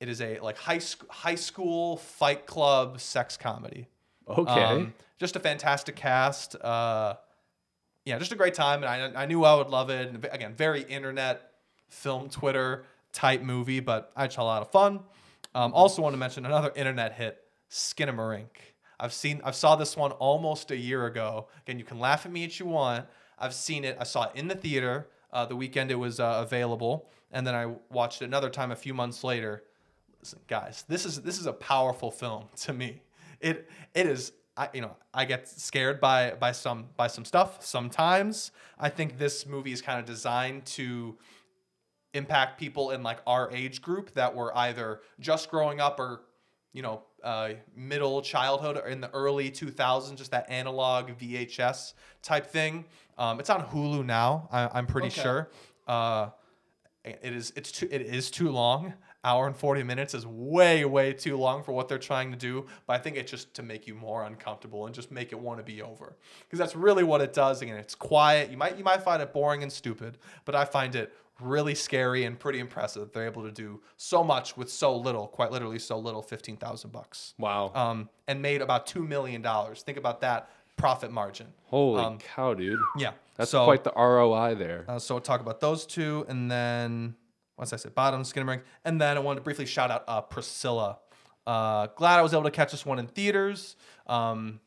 it is a like high sc- high school fight club sex comedy.
Okay.
Um, just a fantastic cast. Uh, yeah, just a great time, and I, I knew I would love it. And again, very internet, film, Twitter type movie, but I had a lot of fun. Um, also, want to mention another internet hit, Skinamarink. I've seen, I saw this one almost a year ago. Again, you can laugh at me if you want. I've seen it. I saw it in the theater uh, the weekend it was uh, available, and then I watched it another time a few months later listen, guys, this is this is a powerful film to me. It it is. I you know I get scared by by some by some stuff sometimes. I think this movie is kind of designed to impact people in like our age group that were either just growing up or you know uh, middle childhood or in the early 2000s just that analog vhs type thing um, it's on hulu now I, i'm pretty
Okay.
sure uh, it is it's too it is too long hour and 40 minutes is way way too long for what they're trying to do but i think it's just to make you more uncomfortable and just make it want to be over because that's really what it does again it's quiet you might you might find it boring and stupid but i find it really scary and pretty impressive that they're able to do so much with so little quite literally so little 15000 bucks
Wow.
um, and made about $2 million think about that profit margin
Holy
um,
cow, dude.
yeah
That's
so,
quite the ROI there.
uh, so we'll talk about those two, and then once I said bottom Skinamarink, and then I wanted to briefly shout out uh, Priscilla. Uh, glad I was able to catch this one in theaters. Um,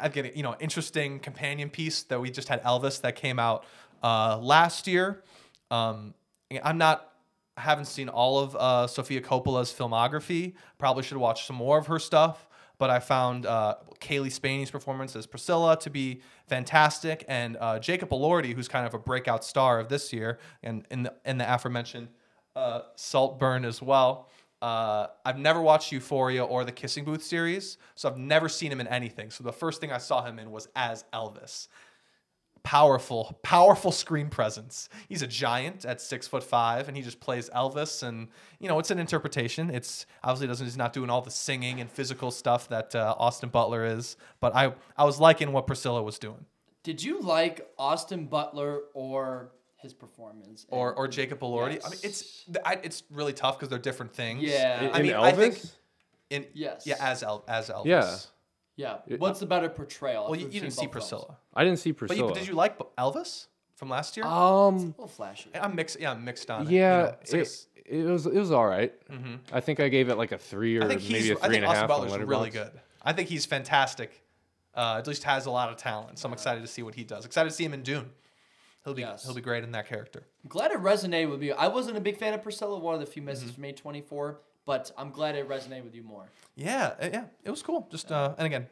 I get you know interesting companion piece that we just had Elvis that came out uh, last year. Um, I'm not. I haven't seen all of uh, Sofia Coppola's filmography. Probably should watch some more of her stuff. But I found uh, Cailee Spaeny's performance as Priscilla to be fantastic, and uh, Jacob Elordi, who's kind of a breakout star of this year, and in the in the aforementioned uh, Saltburn as well. Uh, I've never watched Euphoria or the Kissing Booth series, so I've never seen him in anything. So the first thing I saw him in was as Elvis. Powerful, powerful screen presence. He's a giant at six foot five, and he just plays Elvis. And you know, it's an interpretation. It's obviously doesn't. He's not doing all the singing and physical stuff that uh, Austin Butler is. But I, I was liking what Priscilla was doing,
Did you like Austin Butler or his performance?
or or Jacob Elordi. I mean, it's I, it's really tough because they're different things.
Yeah.
In,
I
in
mean,
Elvis?
I think in
Yes.
yeah, as El, as Elvis.
Yeah.
Yeah. What's the better portrayal?
Well, you, you didn't see
both films?
Priscilla,
I didn't see
but, you,
Priscilla.
but did you like Elvis from last year?
Um.
A little flashy.
I'm mixed. Yeah, I'm mixed on it.
Yeah.
you know, it's like a
it,
s-
it was. It was all right. I think I gave it like a three or
I think he's.
maybe a
I
three
think
and a half.
Austin
on
Butler's really good. I think he's fantastic. Uh, at least has a lot of talent. So I'm excited to see what he does. Excited to see him in Dune. He'll be
Yes.
he'll be great in that character.
I'm glad it resonated with you. I wasn't a big fan of Priscilla, one of the few
Mm-hmm.
misses from A24, but I'm glad it resonated with you more.
Yeah, uh, yeah, it was cool. Just uh, and again,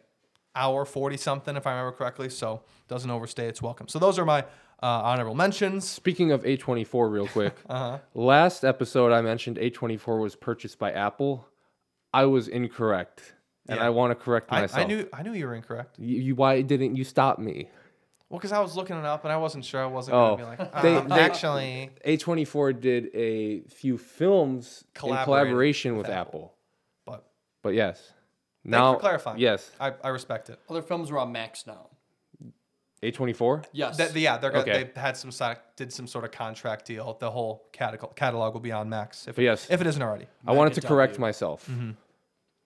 hour forty something if I remember correctly. So doesn't overstay its welcome. So those are my uh, honorable mentions.
Speaking of A24, real quick.
Uh-huh.
Last episode, I mentioned A24 was purchased by Apple. I was incorrect, and
Yeah.
I want to correct
I,
myself.
I knew I knew you were incorrect.
You, you, why didn't you stop me?
Well, because I was looking it up and I wasn't sure. I wasn't
Oh,
gonna be like, um,
they-
actually.
A24 did a few films in collaboration
with
with
Apple.
Apple.
But
But yes.
you
now,
for clarifying.
Yes.
I, I respect it.
Other films are on Max now.
A24?
Yes.
That, yeah, they're
Okay.
they had some sort did some sort of contract deal. The whole catalog, catalog will be on Max if it,
yes.
if it isn't already.
I wanted to
Mega
correct
W.
myself.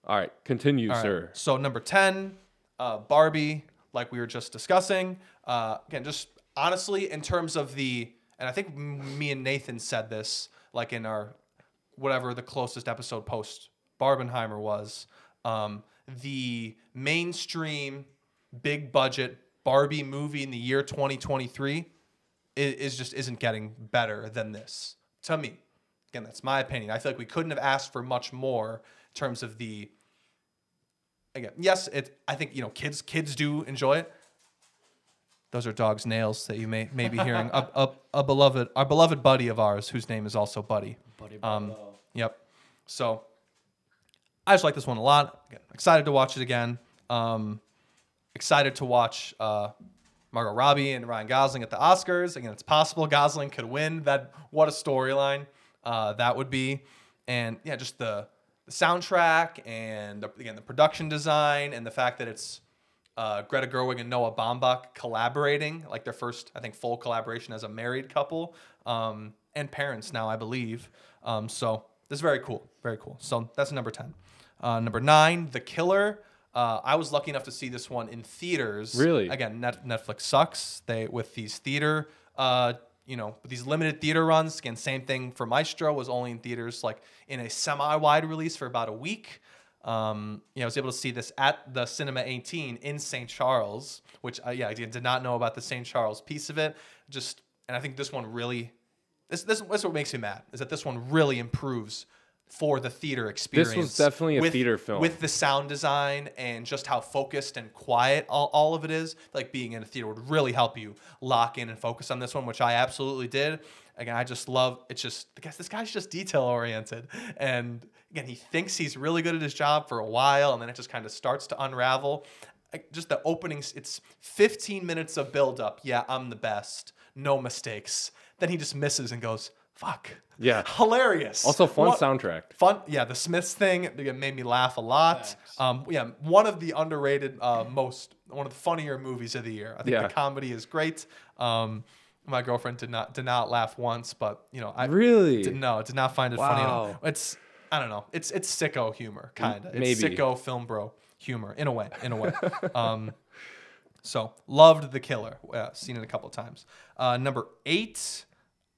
All right. Continue,
Mm-hmm. All right.
sir.
So number ten, uh, Barbie, like we were just discussing. Uh, again, just honestly, in terms of the, and I think me and Nathan said this, like in our whatever the closest episode post Barbenheimer was, um, the mainstream, big budget Barbie movie in the year 2023 is, is just isn't getting better than this to me. Again, that's my opinion. I feel like we couldn't have asked for much more in terms of the again, yes, it. I think you know, kids kids do enjoy it. Those are dogs' nails that you may may be hearing. a, a, a beloved, our beloved buddy of ours, whose name is also Buddy.
Buddy
Um, Yep. So I just like this one a lot. Again, excited to watch it again. Um, excited to watch uh, Margot Robbie and Ryan Gosling at the Oscars. Again, it's possible Gosling could win. That what a storyline uh, that would be. And yeah, just the, the soundtrack and the, again the production design and the fact that it's uh, Greta Gerwig and Noah Baumbach collaborating, like their first, I think, full collaboration as a married couple um, and parents now, I believe. Um, so this is very cool, very cool. So that's number ten. Uh, number nine, The Killer. Uh, I was lucky enough to see this one in theaters.
Really?
Again, Net- Netflix sucks. They with these theater, uh, you know, with these limited theater runs. Again, same thing for Maestro was only in theaters like in a semi-wide release for about a week. Um, you know, I was able to see this at the Cinema 18 in St. Charles, which uh, yeah, I did not know about the St. Charles piece of it. Just and I think this one really, this this, this is what makes me mad is that this one really improves for the theater experience.
This was definitely a
with-
theater film.
with the sound design and just how focused and quiet all, all of it is. Like being in a theater would really help you lock in and focus on this one, which I absolutely did. Again, I just love it's just guys. This guy's just detail oriented, and again, he thinks he's really good at his job for a while, and then it just kind of starts to unravel. Just the openings, it's 15 minutes of build up. Yeah, I'm the best, no mistakes. Then he just misses and goes, "Fuck."
Yeah.
hilarious.
Also, fun
What-
soundtrack.
Fun, yeah. The Smiths thing it made me laugh a lot.
Facts.
Um, yeah, one of the underrated, uh, most one of the funnier movies of the year. I think
Yeah.
the comedy is great. Um, my girlfriend did not did not laugh once, but you know, I
Really?
did, no, did not find it funny. At all.
Wow.
It's I don't know. It's it's sicko humor, kind of. It's sicko film bro humor in a way. In a way. um, so loved the killer. Uh, seen it a couple of times. Uh, number eight.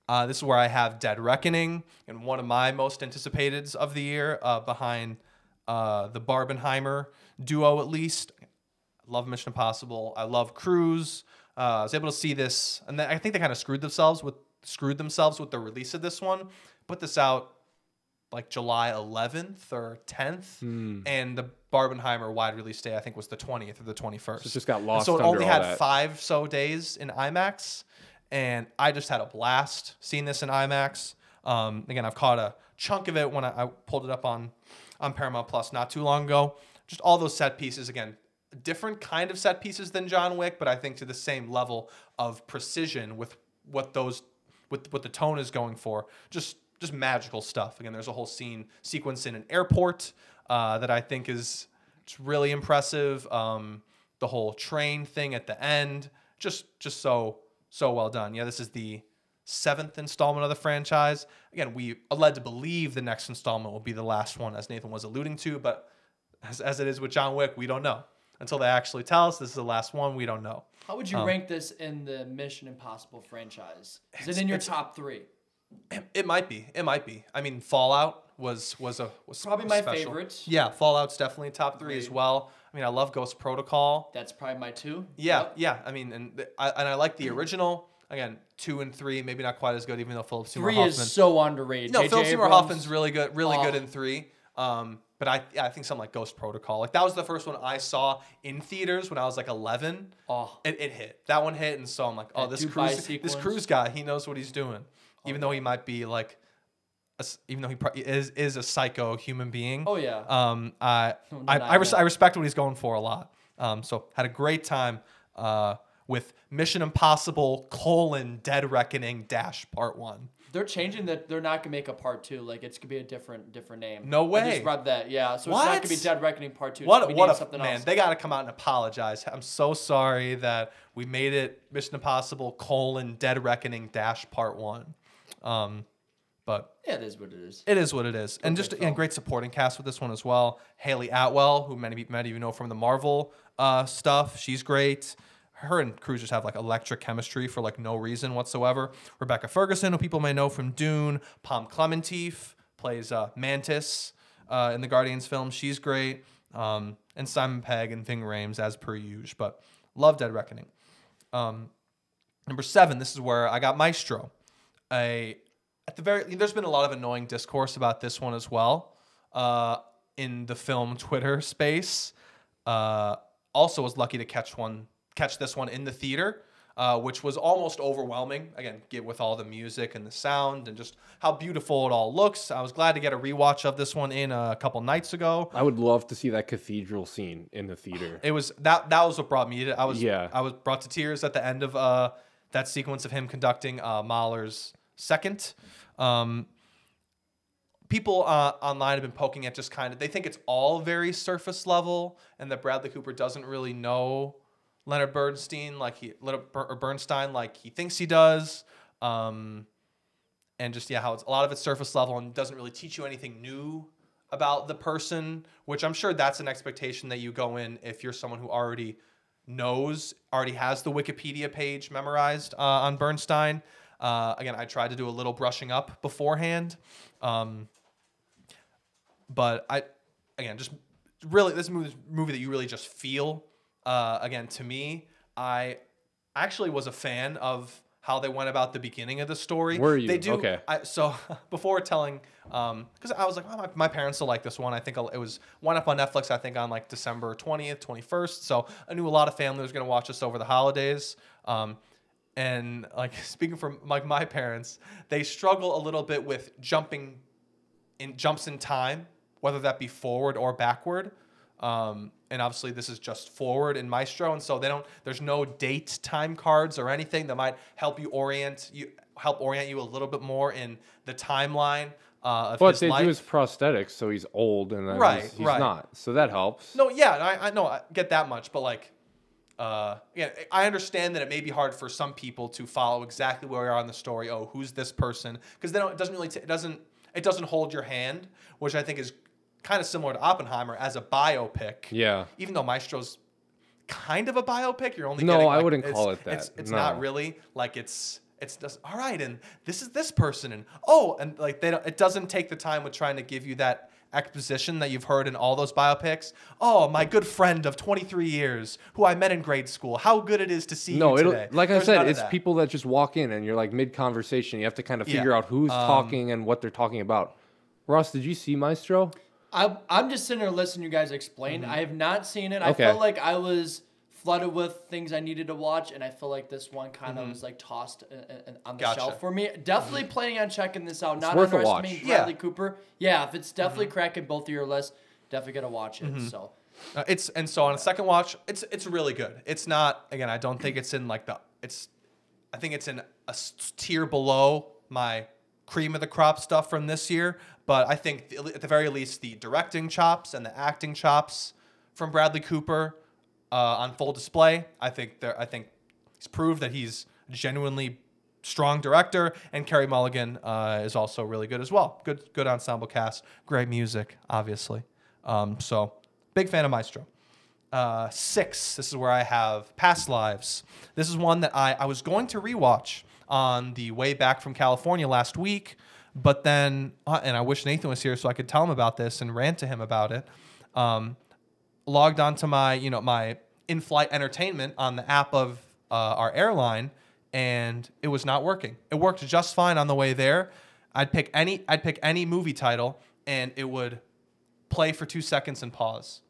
Uh, this is where I have Dead Reckoning and one of my most anticipated of the year, uh, behind uh, the Barbenheimer duo at least. I Love Mission Impossible. I love Cruise. Uh, I was able to see this, and then I think they kind of screwed themselves with screwed themselves with the release of this one. Put this out like July 11th or 10th,
Hmm.
and the Barbenheimer wide release day I think was the 20th or the 21st.
it just got
And
lost
So it only had
that.
five so days in IMAX, and I just had a blast seeing this in IMAX. Um, again, I've caught a chunk of it when I, I pulled it up on on Paramount Plus not too long ago. Just all those set pieces again, different kind of set pieces than John Wick, but I think to the same level of precision with what those with what the tone is going for. Just just magical stuff. Again, there's a whole scene sequence in an airport uh, that I think is just really impressive. Um, the whole train thing at the end, just just so so well done. Yeah, this is the seventh installment of the franchise. Again, we are led to believe the next installment will be the last one, as Nathan was alluding to, but as, as it is with John Wick, we don't know. Until they actually tell us this is the last one, we don't know.
How would you rank this in the Mission Impossible franchise? Is it in your top three?
It might be. It might be. I mean, Fallout was was a was
Probably my
special.
favorite.
Yeah, Fallout's definitely top three as well. I mean, I love Ghost Protocol.
That's probably my two.
Yeah,
Yep.
yeah. I mean, and th- I, and I like the original. Again, two and three, maybe not quite as good, even though Philip Seymour
Three
Hoffman.
is so underrated.
no,
J.J.
Philip Seymour
Abrams,
Hoffman's really good, really good
Oh.
in three. Um, but I, yeah, I think something like Ghost Protocol, like that was the first one I saw in theaters when I was like 11.
Oh.
It, it hit. That one hit, and so I'm like, oh,
That
this
Dubai
Cruise, this
sequence.
Cruise guy, he knows what he's doing, even though he might be like, a even though he pro- is is a psycho human being.
Oh, yeah.
Um, I I, I, res- I respect what he's going for a lot. Um, so had a great time uh, with Mission Impossible colon Dead Reckoning dash Part One.
They're changing that. They're not gonna make a part two. Like it's gonna be a different different name.
No
I
way.
just read that. Yeah. So it's not gonna be Dead Reckoning Part Two. It's
What
gonna
what a
something
man!
else.
They got to come out and apologize. I'm so sorry that we made it Mission Impossible colon Dead Reckoning dash Part One. Um, but
yeah, it is what it is.
It is what it is, and just
great
again, great supporting cast with this one as well. Hayley Atwell, who many many of you know from the Marvel uh, stuff, she's great. Her and Cruise just have like electric chemistry for like no reason whatsoever. Rebecca Ferguson, who people may know from Dune, Pom Klementieff plays uh, Mantis uh, in the Guardians film. She's great, um, and Simon Pegg and Ving Rhames as per usual. But love Dead Reckoning. Um, Number seven, this is where I got Maestro. A at the very there's been a lot of annoying discourse about this one as well uh, in the film Twitter space. Uh, also was lucky to catch one catch this one in the theater, uh, which was almost overwhelming. Again, get with all the music and the sound and just how beautiful it all looks. I was glad to get a rewatch of this one in a couple nights ago.
I would love to see that cathedral scene in the theater.
It was that that was what brought me. to I was
Yeah.
I was brought to tears at the end of uh that sequence of him conducting uh Mahler's second. Um, people uh, online have been poking at just kind of they think it's all very surface level and that Bradley Cooper doesn't really know Leonard Bernstein like he or Bernstein like he thinks he does. Um, and just yeah, how it's a lot of it's surface level and doesn't really teach you anything new about the person, which I'm sure that's an expectation that you go in if you're someone who already knows, already has the Wikipedia page memorized uh, on Bernstein. Uh, again, I tried to do a little brushing up beforehand, um, but I, again, just really this movie, movie that you really just feel. Uh, again, to me, I actually was a fan of how they went about the beginning of the story.
Were you?
They do.
Okay.
I, so before telling, because I was like, oh, my, my parents will like this one. I think it was went up on Netflix. I think on like December twentieth, twenty first. So I knew a lot of family was going to watch this over the holidays. Um, and like speaking from like my parents, they struggle a little bit with jumping in jumps in time, whether that be forward or backward. Um, and obviously, this is just forward in Maestro, and so they don't. There's no date time cards or anything that might help you orient you help orient you a little bit more in the timeline uh, of
But they
life.
do his prosthetics, so he's old and then
Right,
he's, he's
right.
not. So that helps.
No, yeah, I, I know, I get that much, but like, uh, yeah, I understand that it may be hard for some people to follow exactly where we are in the story. Oh, who's this person? Because they don't. It doesn't really. T- it doesn't. It doesn't hold your hand, which I think is kind of similar to Oppenheimer as a biopic.
Yeah.
Even though Maestro's kind of a biopic, you're only
No,
getting,
I wouldn't call it that.
It's, it's not really like it's. It's just all right, and this is this person, and oh, and like they don't. It doesn't take the time with trying to give you that exposition that you've heard in all those biopics. Oh, my good friend of 23 years who I met in grade school. How good it is to see
No,
you today.
like I
There's none
said, it's
that.
people that just walk in and you're like mid conversation. You have to kind of
Yeah.
figure out who's
Um,
talking and what they're talking about. Ross, did you see Maestro?
I'm, I'm just sitting there listening to you guys explain. I have not seen it. I felt like I was flooded with things I needed to watch, and I feel like this one kind of was like tossed uh, uh, on the
Gotcha.
shelf for me. Definitely planning on checking this out. Not
worth
underestimating
watch.
Yeah.
Bradley Cooper. Yeah, if it's definitely cracking both of your lists, definitely gonna watch it. So
Uh, it's and so on a second watch, it's it's really good. It's not again. I don't think it's in like the. It's, I think it's in a s- tier below my cream of the crop stuff from this year. But I think the- at the very least the directing chops and the acting chops from Bradley Cooper uh, on full display. I think there. I think he's proved that he's genuinely strong director, and Carey Mulligan uh, is also really good as well. Good good ensemble cast, great music, obviously. Um, so big fan of Maestro. Uh, six. This is where I have Past Lives. This is one that I, I was going to rewatch on the way back from California last week, but then uh, and I wish Nathan was here so I could tell him about this and rant to him about it. Um, logged onto my you know my in-flight entertainment on the app of uh, our airline, and it was not working. It worked just fine on the way there. I'd pick any I'd pick any movie title, and it would play for two seconds and pause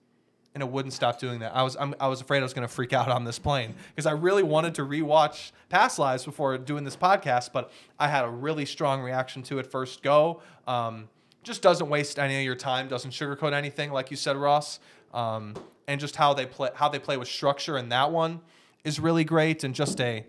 and it wouldn't stop doing that. I was I'm, I was afraid I was going to freak out on this plane because I really wanted to rewatch Past Lives before doing this podcast, but I had a really strong reaction to it first go. Um, just doesn't waste any of your time, doesn't sugarcoat anything, like you said, Ross. Um, and just how they play how they play with structure in that one is really great, and just a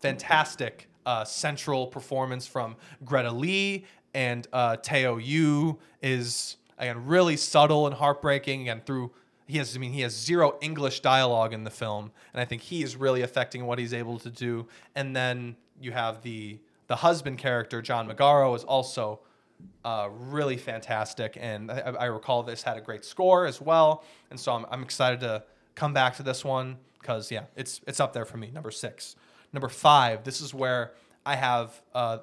fantastic uh, central performance from Greta Lee and uh, Teo Yoo is again really subtle and heartbreaking. Again, through he has I mean he has zero English dialogue in the film, and I think he is really affecting what he's able to do. And then you have the the husband character John Magaro is also uh, really fantastic, and I, I recall this had a great score as well. And so I'm, I'm excited to come back to this one because yeah, it's it's up there for me. Number six, number five. This is where I have uh,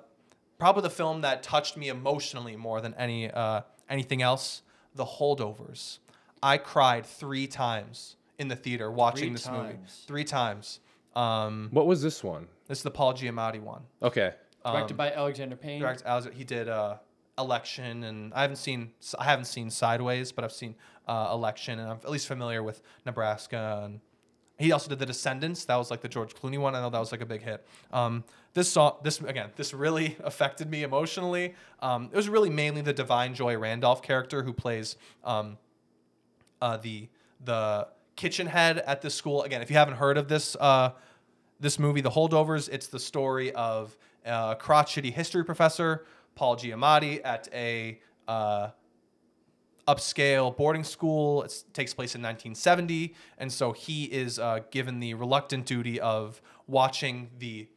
probably the film that touched me emotionally more than any uh, anything else. The Holdovers. I cried three times in the theater watching
Three
this movie.
times.
Three times. Um,
What was this one?
this is the Paul Giamatti one.
Okay.
directed by Alexander Payne.
Direct, Alex- he did uh, election, and I haven't seen I haven't seen Sideways, but I've seen uh, election, and I'm at least familiar with Nebraska. And he also did the Descendants. That was like the George Clooney one. I know that was like a big hit. Um, this song, this again, this really affected me emotionally. Um, it was really mainly the Da'Vine Joy Randolph character who plays um, uh, the the kitchen head at this school. Again, if you haven't heard of this uh, this movie, The Holdovers, it's the story of a crotchety history professor, Paul Giamatti, at a uh, upscale boarding school. It takes place in 1970, and so he is uh, given the reluctant duty of watching the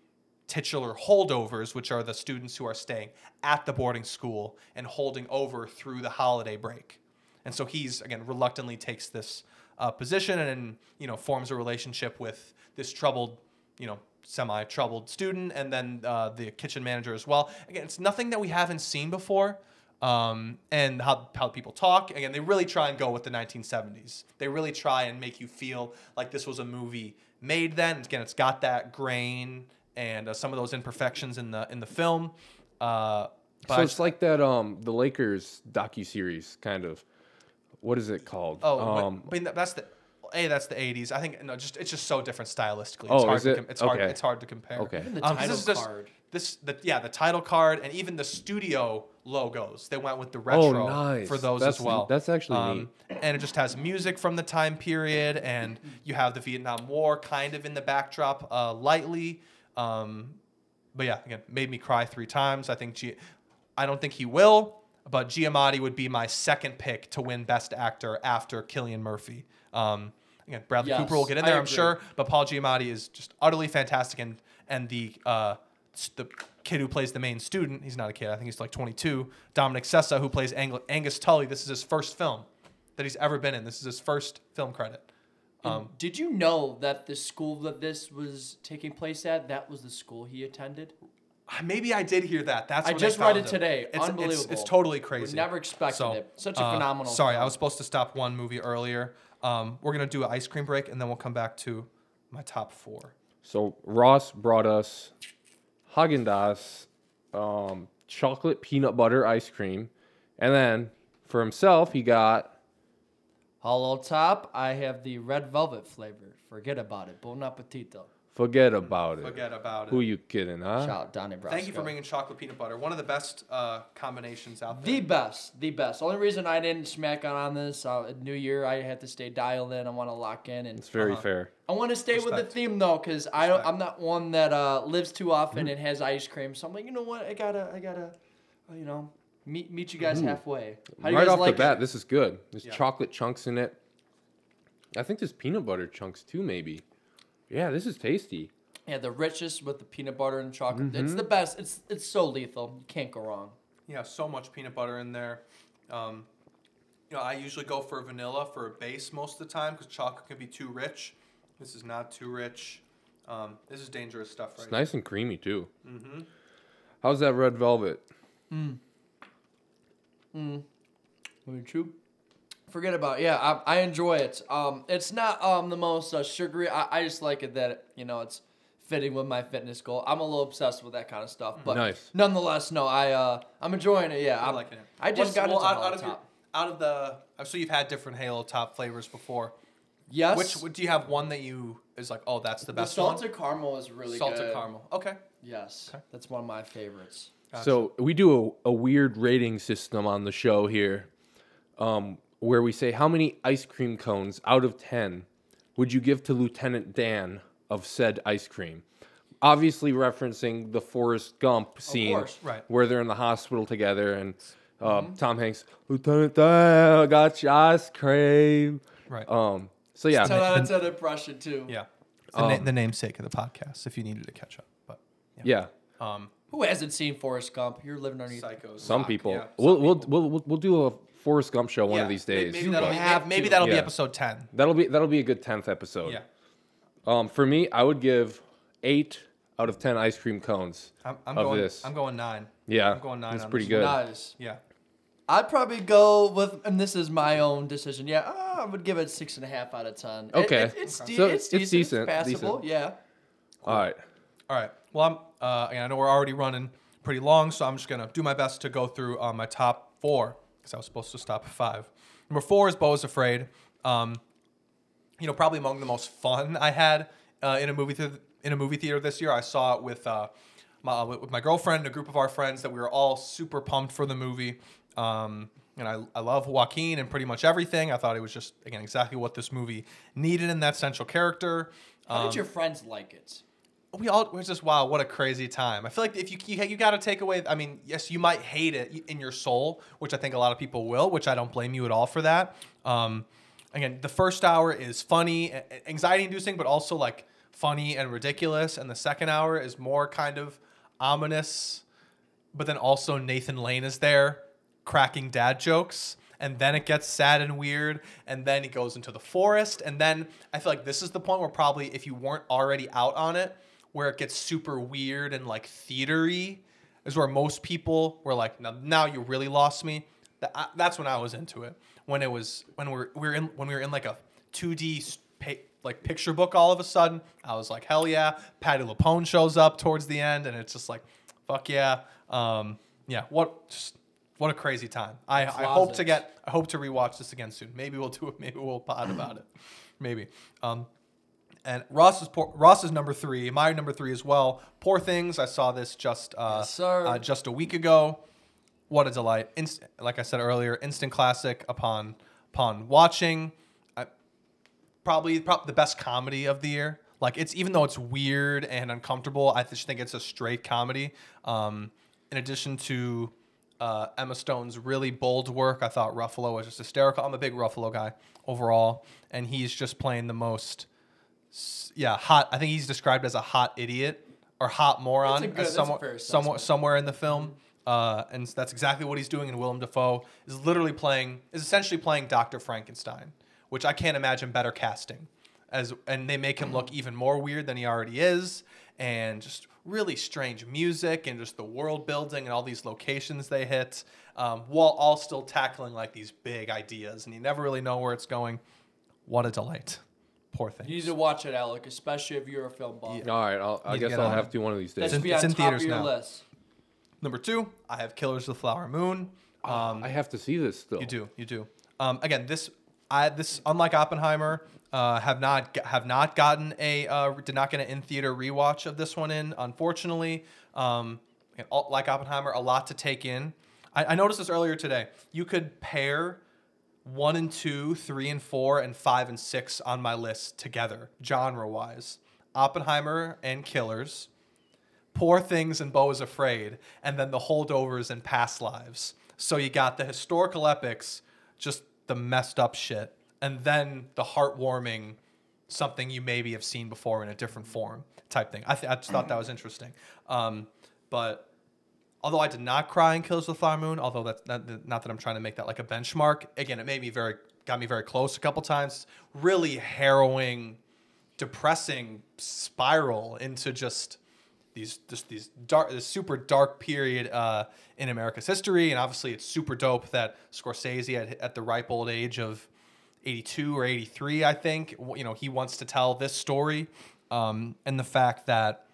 titular holdovers, which are the students who are staying at the boarding school and holding over through the holiday break. And so he's again reluctantly takes this uh, position and you know forms a relationship with this troubled, you know, semi-troubled student, and then uh, the kitchen manager as well. Again, it's nothing that we haven't seen before. Um, and how, how people talk. Again, they really try and go with the 1970s. They really try and make you feel like this was a movie made then. Again, it's got that grain and uh, some of those imperfections in the in the film. Uh, but
So it's like that um the Lakers docu series kind of. What is it called?
oh,
um,
I mean that's the a that's the '80s. I think no, just it's just so different stylistically. It's
Oh,
hard
is
to
it?
com- it's hard.
Okay.
It's hard to compare.
Okay.
Even the
Um, 'cause
title
this is just-
card.
This the yeah the title card and even the studio logos they went with the retro
Oh, nice.
for those
That's-
as well.
that's actually
um,
neat.
And it just has music from the time period and you have the Vietnam War kind of in the backdrop uh, lightly. Um, but yeah, again, made me cry three times. I think G- I don't think he will, but Giamatti would be my second pick to win Best Actor after Cillian Murphy. Um, again, Bradley
Yes,
Cooper will get in there, I'm sure, but Paul Giamatti is just utterly fantastic, and and the uh, s- the kid who plays the main student, he's not a kid, I think he's like 22, Dominic Sessa, who plays Ang- Angus Tully. This is his first film that he's ever been in. This is his first film credit. Um,
Did you know that the school that this was taking place at, that was the school he attended?
Maybe I did hear that. That's
I
when
just read
found
it
him.
today.
It's, It's,
Unbelievable.
it's totally crazy.
never expected it. Such a
uh,
phenomenal
Sorry, I was supposed to stop one movie earlier. Um, we're gonna do an ice cream break, and then we'll come back to my top four.
So Ross brought us Haagen Dazs, um, chocolate peanut butter ice cream, and then for himself he got
Halo top, I have the red velvet flavor. Forget about it. Bon appetito.
Forget about it.
Forget about it.
Who you kidding, huh?
Shout out Donnie Brasco.
Thank you for bringing chocolate peanut butter. One of the best uh, combinations out there.
The best, the best. Only reason I didn't smack on on this, uh, New Year, I had to stay dialed in. I want to lock in, and
It's very
Uh-huh.
fair.
I want to stay with the theme though, because I don't. I'm not one that uh, lives too often and has ice cream. So I'm like, you know what? I gotta, I gotta, uh, you know, meet meet you guys halfway. How do you
right
guys
off
like
the bat,
it?
this is good. There's
Yeah.
chocolate chunks in it. I think there's peanut butter chunks too, maybe. Yeah, this is tasty.
Yeah, the richest with the peanut butter and chocolate. It's
Mm-hmm.
the best. It's it's so lethal. You can't go wrong.
Yeah, so much peanut butter in there. Um, you know, I usually go for vanilla for a base most of the time because chocolate can be too rich. This is not too rich. Um, this is dangerous stuff, right?
It's nice and creamy too.
Mm-hmm.
How's that red velvet?
Would you? Forget about it. yeah. I, I enjoy it. Um, it's not um the most uh, sugary. I, I just like it that you know it's fitting with my fitness goal. I'm a little obsessed with that kind of stuff, but
Nice.
nonetheless, no. I uh I'm enjoying it. Yeah,
I
I'm
like it.
I just
What's-
got
well,
into
out,
Halo
out of your,
top.
out of the. uh, So you've had different Halo Top flavors before.
Yes.
Which would- do you have one that you is like? Oh, that's the
the
best
salted caramel is really
one. Salted
good.
caramel. Okay.
Yes, that's one of my favorites.
So we do a, a weird rating system on the show here, um, where we say how many ice cream cones out of ten would you give to Lieutenant Dan of said ice cream? Obviously referencing the Forrest Gump scene
course.
Right.
where they're in the hospital together and uh, Tom Hanks, Lieutenant Dan, I got your ice cream.
Right.
Um, so yeah,
Ten out of ten impression too.
yeah. The,
Um,
na- the namesake of the podcast, if you needed to catch up, but
yeah.
um,
Who hasn't seen Forrest Gump? You're living underneath.
psychos.
Some people.
yeah, some
we'll, we'll,
people.
we'll we'll we'll do a Forrest Gump show one
Yeah,
of these days.
Maybe that'll be
have
maybe that'll be
Yeah.
episode ten.
That'll be that'll be a good tenth episode.
Yeah.
Um, for me, I would give eight out of ten ice cream cones.
I'm, I'm
Of
going.
this.
I'm going nine.
Yeah,
I'm going nine
That's
on
pretty
this
good.
Nice.
Yeah.
I'd probably go with, and this is my own decision. Yeah, uh, I would give it six and a half out of ten.
Okay.
it- it's,
Okay.
de-
So
it's,
it's
decent,
decent,
it's passable.
decent.
Yeah.
All right.
All right. Well, I'm. Uh, again, I know we're already running pretty long, so I'm just gonna do my best to go through uh, my top four because I was supposed to stop at five. Number four is Beau is Afraid. Um, you know, probably among the most fun I had uh, in a movie theater, in a movie theater this year. I saw it with uh, my with my girlfriend, and a group of our friends that we were all super pumped for the movie. Um, and I, I love Joaquin and pretty much everything. I thought it was just again exactly what this movie needed in that central character.
How
Um,
did your friends like it?
We all was just wow what a crazy time. I feel like if you you, you got to take away i mean yes you might hate it in your soul which i think a lot of people will which i don't blame you at all for that. Um again the first hour is funny anxiety inducing but also like funny and ridiculous. And the second hour is more kind of ominous but then also nathan lane is there cracking dad jokes. And then it gets sad and weird. And then he goes into the forest. And then i feel like this is the point where probably if you weren't already out on it where it gets super weird and like theatery is where most people were like now, now you really lost me That- I- that's when i was into it when it was when we're, we were in when we were in like a 2d pa- like picture book all of a sudden. I was like, hell yeah. Patti LuPone shows up towards the end, and it's just like, fuck yeah. Um, yeah, what just what a crazy time. I, I hope to get I hope to rewatch this again soon. Maybe we'll do it. Maybe we'll pod about it. Maybe. Um, and Ross is poor, Ross is number three. My number three as well. Poor things. I saw this just uh,
Yes,
uh, just a week ago. What a delight! Inst- like I said earlier, instant classic upon upon watching. I, probably prob- the best comedy of the year. Like it's even though it's weird and uncomfortable, I just think it's a straight comedy. Um, in addition to uh, Emma Stone's really bold work, I thought Ruffalo was just hysterical. I'm a big Ruffalo guy overall, and he's just playing the most, yeah, hot. I think he's described as a hot idiot or hot moron,
good-
as somewhat, somewhat, somewhere in the film. Uh, and that's exactly what he's doing. And Willem Dafoe is literally playing, is essentially playing Dr. Frankenstein, which I can't imagine better casting. As and they make him look even more weird than he already is, and just really strange music and just the world building and all these locations they hit, um, while all still tackling like these big ideas, and you never really know where it's going. What a delight! Poor thing.
You need to watch it, Alec, especially if you're a film buff.
All right, I'll, I
Need to
guess
get
I'll
on
have
it.
to one of these
That
days.
in-
should be
it's
on
in
top of
theaters
your
now.
list.
Number two, I have Killers of the Flower Moon. Um,
I have to see this still.
You do, you do. Um, again, this, I this unlike Oppenheimer, uh, have not g- have not gotten a uh, did not get an in theater rewatch of this one in. Unfortunately, um, and all- like Oppenheimer, a lot to take in. I, I noticed this earlier today. You could pair one and two, three and four, and five and six on my list together, genre wise. Oppenheimer and Killers. Poor Things and Beau is Afraid, and then the holdovers and past lives. So you got the historical epics, just the messed up shit, and then the heartwarming something you maybe have seen before in a different form type thing. I, th- I just thought that was interesting. Um, but although I did not cry in Kills of the Flower Moon, although that's not, not that I'm trying to make that like a benchmark. Again, it made me very got me very close a couple times. Really harrowing, depressing spiral into just these just these dark this super dark period uh, in America's history, and obviously it's super dope that Scorsese at, at the ripe old age of 82 or 83, I think, you know, he wants to tell this story, um, and the fact that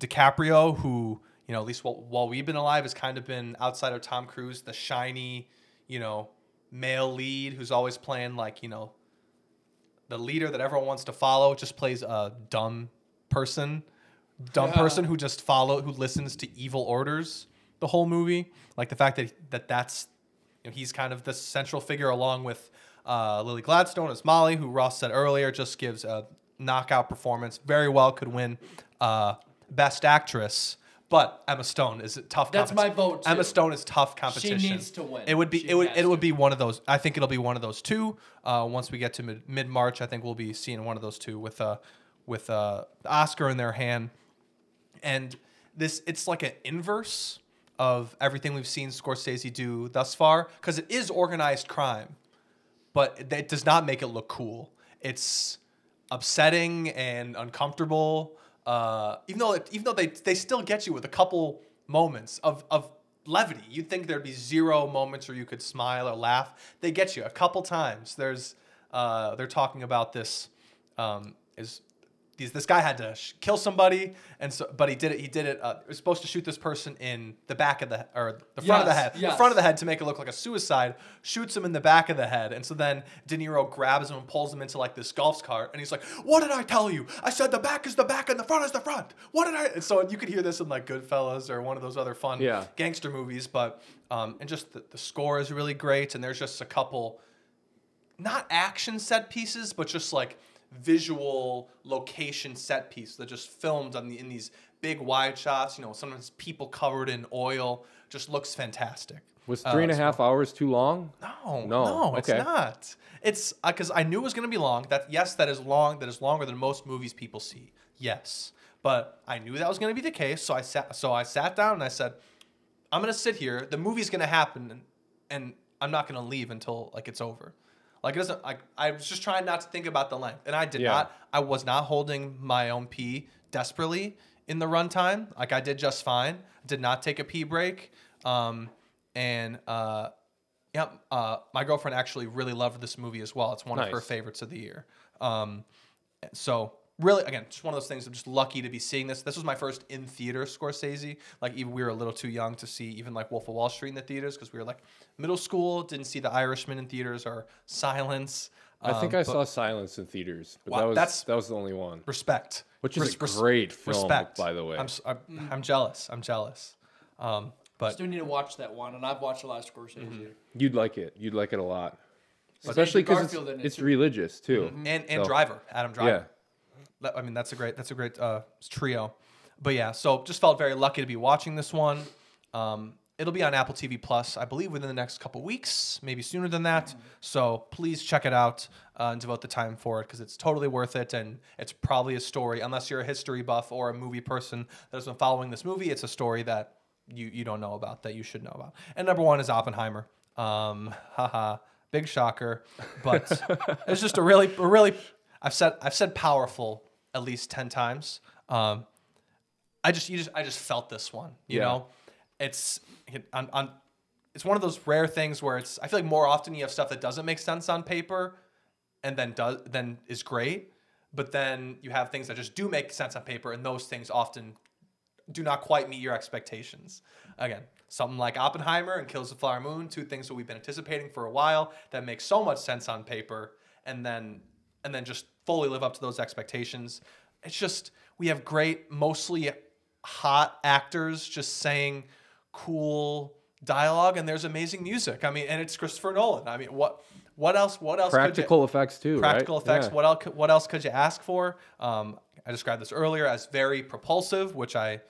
DiCaprio, who you know, at least while, while we've been alive, has kind of been outside of Tom Cruise, the shiny, you know, male lead who's always playing like you know the leader that everyone wants to follow just plays a dumb person dumb
Yeah.
person who just follow who listens to evil orders the whole movie. Like the fact that that that's you know he's kind of the central figure along with uh, Lily Gladstone as Molly who Ross said earlier just gives a knockout performance. Very well could win uh, best actress but Emma Stone is a tough
competition.
That's
my vote,
Emma. Stone is tough competition She
needs to win.
it would be
She
it would it would be one of those I think it'll be one of those two uh, once we get to mid March I think we'll be seeing one of those two with uh with uh Oscar in their hand and this it's like an inverse of everything we've seen Scorsese do thus far because it is organized crime, but it, it does not make it look cool. It's upsetting and uncomfortable. Uh, even though even though they they still get you with a couple moments of of levity, you'd think there'd be zero moments where you could smile or laugh. They get you a couple times. There's uh, they're talking about this um, is these, this guy had to sh- kill somebody, and so but he did it. He did it. Uh, he was supposed to shoot this person in the back of the or the front of the
Yes,
head, the front of the head to make it look like a suicide. Shoots him in the back of the head, and so then De Niro grabs him and pulls him into like this golf cart, and he's like, "What did I tell you? I said the back is the back and the front is the front. What did I?" And so you could hear this in like Goodfellas or one of those other fun
Yeah.
gangster movies, but um, and just the, the score is really great, and there's just a couple not action set pieces, but just like visual location set pieces that just filmed on the in these big wide shots. You know, sometimes people covered in oil. Just looks fantastic.
Was
Uh,
three and a
so-
half hours too long?
No,
No,
no, it's not. It's because I knew it was going to be long. That yes, that is long. That is longer than most movies people see. Yes, but I knew that was going to be the case. So I sat. So I sat down and I said, "I'm going to sit here. The movie's going to happen, and, and I'm not going to leave until like it's over." Like it doesn't. Like I was just trying not to think about the length, and I did
Yeah.
not. I was not holding my own pee desperately in the runtime. Like I did just fine. Did not take a pee break. Um, and uh, Yep. Uh, my girlfriend actually really loved this movie as well. It's one of her favorites of the year. Um, so really, again, just one of those things. I'm just lucky to be seeing this. This was my first in theater Scorsese. Like even we were a little too young to see even like Wolf of Wall Street in the theaters because we were like middle school. Didn't see The Irishman in theaters or Silence.
I think
Um,
I
but
saw Silence in theaters, but
Wow,
that was
that's-
that was the only one.
respect,
Which is a
Res- res-
great film,
respect.
by the way.
I'm s- I'm, I'm jealous. I'm jealous. Um, but
Still need to watch that one, and I've watched a lot of Scorsese.
You'd like it. You'd like it a lot,
But
especially because
Garfield in
it's,
it,
it's
too.
religious too.
and and
So-
Driver, Adam Driver.
Yeah,
That- I mean, that's a great that's a great uh, trio. But yeah, so just felt very lucky to be watching this one. Um, it'll be on Apple TV Plus, I believe, within the next couple weeks, maybe sooner than that. So please check it out uh, and devote the time for it because it's totally worth it. And it's probably a story, unless you're a history buff or a movie person that has been following this movie, it's a story that you you don't know about that you should know about. And number one is Oppenheimer. Um, haha, big shocker, but it's just a really a really I've said I've said powerful at least ten times. Um, I just you just I just felt this one. You
Yeah.
know, it's on, on it's one of those rare things where it's I feel like more often you have stuff that doesn't make sense on paper, and then does then is great, but then you have things that just do make sense on paper, and those things often do not quite meet your expectations. Again, something like Oppenheimer and Kills the Flower Moon, two things that we've been anticipating for a while that make so much sense on paper, and then and then just fully live up to those expectations. It's just we have great, mostly hot actors just saying cool dialogue, and there's amazing music. I mean, and it's Christopher Nolan. I mean, what what else? What else? could you-
practical effects too.
practical
right?
effects.
Yeah.
What else? What else could you ask for? Um, I described this earlier as very propulsive, which I,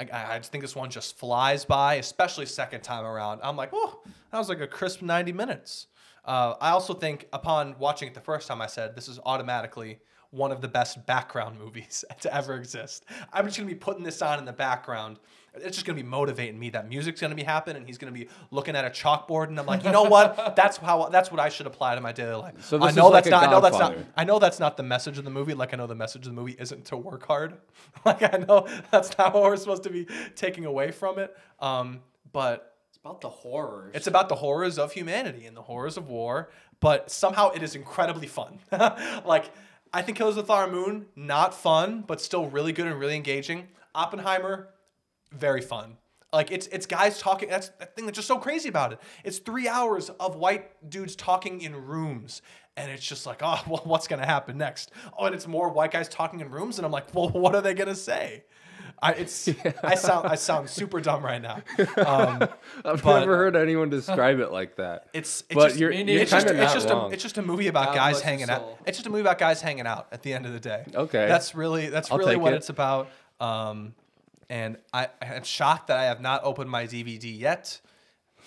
I, I think this one just flies by, especially second time around. I'm like, oh, that was like a crisp 90 minutes. Uh, I also think upon watching it the first time, I said this is automatically one of the best background movies to ever exist. I'm just gonna be putting this on in the background. It's just gonna be motivating me. That music's gonna be happening, and he's gonna be looking at a chalkboard, and I'm like, you know what? That's how. That's what I should apply to my daily life.
So
I know
like
that's not. I know that's not. I know that's not the message of the movie. Like I know the message of the movie isn't to work hard. Like I know that's not what we're supposed to be taking away from it. Um, but
about the horrors.
it's about the horrors of humanity and the horrors of war. But somehow it is incredibly fun. like I think Killers of the Flower Moon, not fun, but still really good and really engaging. Oppenheimer, very fun. Like it's it's guys talking. That's the thing that's just so crazy about it. It's three hours of white dudes talking in rooms, and it's just like, ah, oh, well, what's gonna happen next? Oh, and it's more white guys talking in rooms, and I'm like, well, what are they gonna say? I it's I sound I sound super dumb right now. Um,
I've
but-
never heard anyone describe it like that.
it's it's
but
just,
you're, you're
it's just, it's just a it's just a movie about
God
guys hanging out. It's just a movie about guys hanging out at the end of the day.
Okay.
That's really that's
I'll
really what
it.
it's about. Um, and I I'm shocked that I have not opened my DVD yet.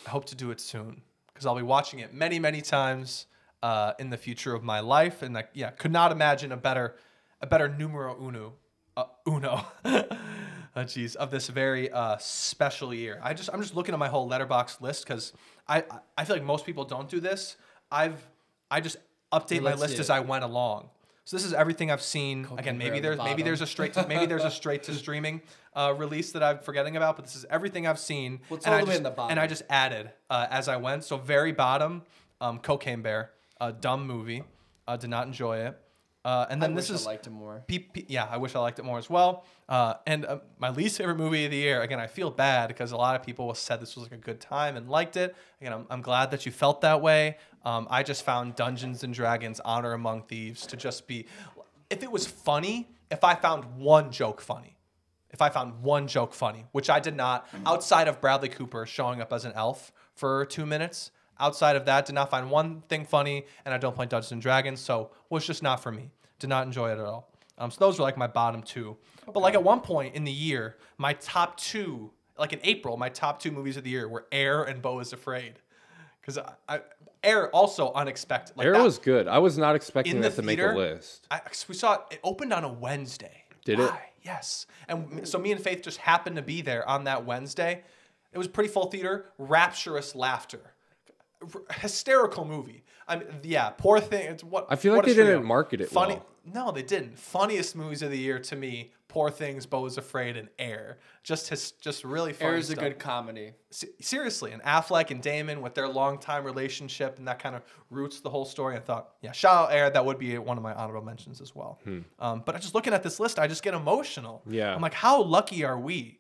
I hope to do it soon because I'll be watching it many many times uh, in the future of my life. And like yeah, could not imagine a better a better numero uno uh, uno. Uh, geez, of this very uh, special year. I just I'm just looking at my whole Letterboxd list because I I feel like most people don't do this. I've I just update my list as. I went along. So this is everything I've seen. Again, maybe
at the
there's maybe there's a straight to, maybe there's a straight to streaming uh, release that I'm forgetting about, but this is everything I've seen.
Well, it's
and
all
I
the way
just,
in the bottom.
And I just added uh, as I went. So very bottom, um, Cocaine Bear, a dumb movie. Uh, did not enjoy it. Uh, and then
I
this is
I liked him more.
Pe- pe- yeah, I wish I liked it more as well. Uh, and uh, my least favorite movie of the year. Again, I feel bad because a lot of people said this was like a good time and liked it. Again, I'm, I'm glad that you felt that way. Um, I just found Dungeons and Dragons: Honor Among Thieves to just be. If it was funny, if I found one joke funny, if I found one joke funny, which I did not, outside of Bradley Cooper showing up as an elf for two minutes, outside of that, did not find one thing funny, and I don't play Dungeons and Dragons, so it was just not for me. Did not enjoy it at all. Um, so those were like my bottom two. But like at one point in the year, my top two, like in April, my top two movies of the year were Air and Beau is Afraid. Because I, I, Air also unexpected. Like
Air
that-
was good. I was not expecting
In the
that to make a
theater?
list.
I, we saw it, it opened on a Wednesday.
Did it?
Yes. And so me and Faith just happened to be there on that Wednesday. It was pretty full theater, rapturous laughter. R- hysterical movie. I mean, yeah, poor thing. It's what
I feel like
what a
they didn't market it
Funny.
well.
No, they didn't. Funniest movies of the year to me: Poor Things, Beau is Afraid, and Air. Just his, just really funny.
Air is a good comedy.
Se- seriously, and Affleck and Damon with their longtime relationship and that kind of roots the whole story. I thought, yeah, shout out Air. That would be one of my honorable mentions as well. Um, but I just looking at this list, I just get emotional.
Yeah.
I'm like, how lucky are we?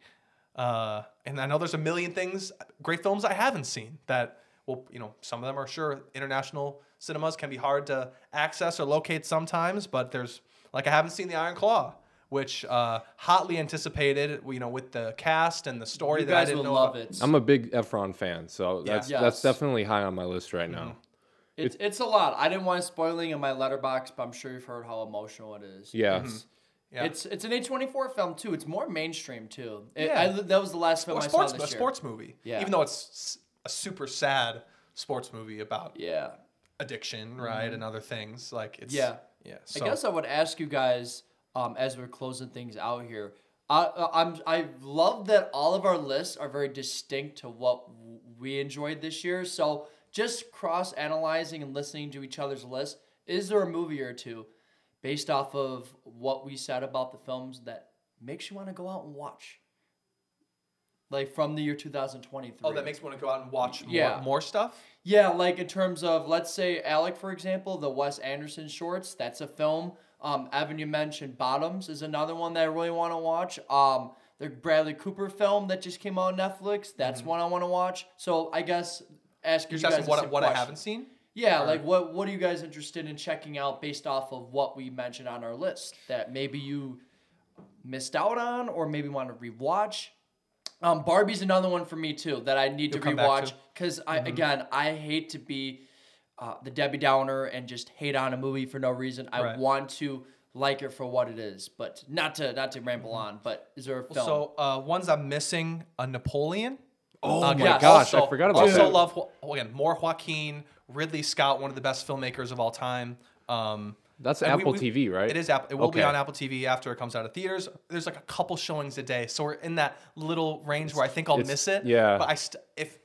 Uh, and I know there's a million things, great films I haven't seen that, well, you know, some of them are sure international cinemas can be hard to access or locate sometimes, but there's like I haven't seen The Iron Claw. Which uh, hotly anticipated, you know, with the cast and the story
You
that I didn't
would
know
love
about.
it.
I'm a big Efron fan, so
Yeah.
that's
Yes.
that's definitely high on my list right now.
It's it's a lot. I didn't want to spoiling in my Letterboxd, but I'm sure you've heard how emotional it is.
Yeah.
It's,
Yeah.
it's it's an A24 film too. It's more mainstream too. It,
Yeah.
I, that was the last film
or
I
sports,
saw
a
this year.
sports movie.
Yeah.
Even though it's s- a super sad sports movie about
Yeah.
addiction, right, and other things. Like it's
Yeah.
yeah. So,
I guess I would ask you guys um, as we're closing things out here. I, uh, I'm I love that all of our lists are very distinct to what we enjoyed this year. So just cross analyzing and listening to each other's lists, is there a movie or two based off of what we said about the films that makes you want to go out and watch? Like from the year 2023.
oh, that makes me want to go out and watch more,
Yeah.
more stuff.
Yeah, like in terms of let's say Alec, for example, the Wes Anderson shorts. That's a film. Um, Evan, you mentioned Bottoms is another one that I really want to watch. Um, the Bradley Cooper film that just came out on Netflix. That's one I want to watch. So I guess ask
You're
you guys
what, what I haven't seen.
Yeah, like what what are you guys interested in checking out based off of what we mentioned on our list that maybe you missed out on or maybe want to rewatch? Um, Barbie's another one for me too that I need
You'll
to
come back
rewatch because I again I hate to be uh, the Debbie Downer and just hate on a movie for no reason. I
Right.
want to like it for what it is, but not to not to ramble on. But is there a film?
So uh, ones I'm missing: a Napoleon.
Oh
Okay,
my
yes.
gosh,
also,
I forgot about it.
also
that.
love Jo- again more Joaquin Ridley Scott, one of the best filmmakers of all time. Um,
That's
and
Apple
we-
TV, right?
It is Apple. It will be on Apple TV after it comes out of theaters. There's like a couple showings a day, so we're in that little range where I think I'll
it's-
miss it.
yeah.
But I st- if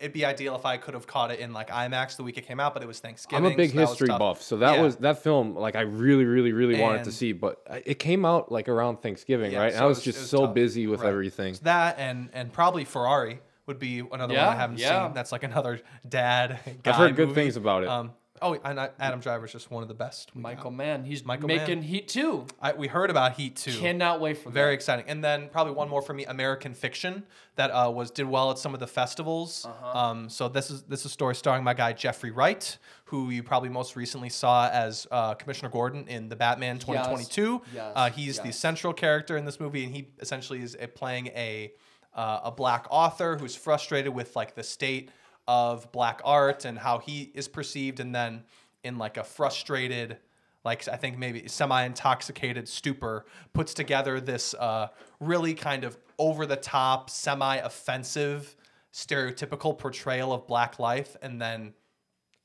it'd be ideal if I could have caught it in like IMAX the week it came out, but it was Thanksgiving.
I'm a big
so
history buff, so that
Yeah.
was that film. Like I really, really, really wanted to see, but it came out like around Thanksgiving,
Yeah,
right? And I was
was-
just
was
so
tough.
busy with
Right.
everything.
that and and probably Ferrari would be another one I haven't
yeah.
seen. That's like another dad. Guy
I've heard good things about it.
Um, oh, and I- Adam Driver's just one of the best.
Michael
got.
Mann, he's
Michael Mann.
making
Mann.
Heat too.
I, we heard about Heat too.
Cannot wait for
Very
that.
exciting. And then probably one more for me, American Fiction, that uh, was did well at some of the festivals.
Uh-huh.
Um, so this is this is a story starring my guy Jeffrey Wright, who you probably most recently saw as uh, Commissioner Gordon in the Batman 2022.
Yes.
Uh, he's the central character in this movie, and he essentially is uh, playing a uh, a black author who's frustrated with like the state of black art and how he is perceived, and then in like a frustrated like I think maybe semi-intoxicated stupor, puts together this uh, really kind of over-the-top, semi-offensive, stereotypical portrayal of black life, and then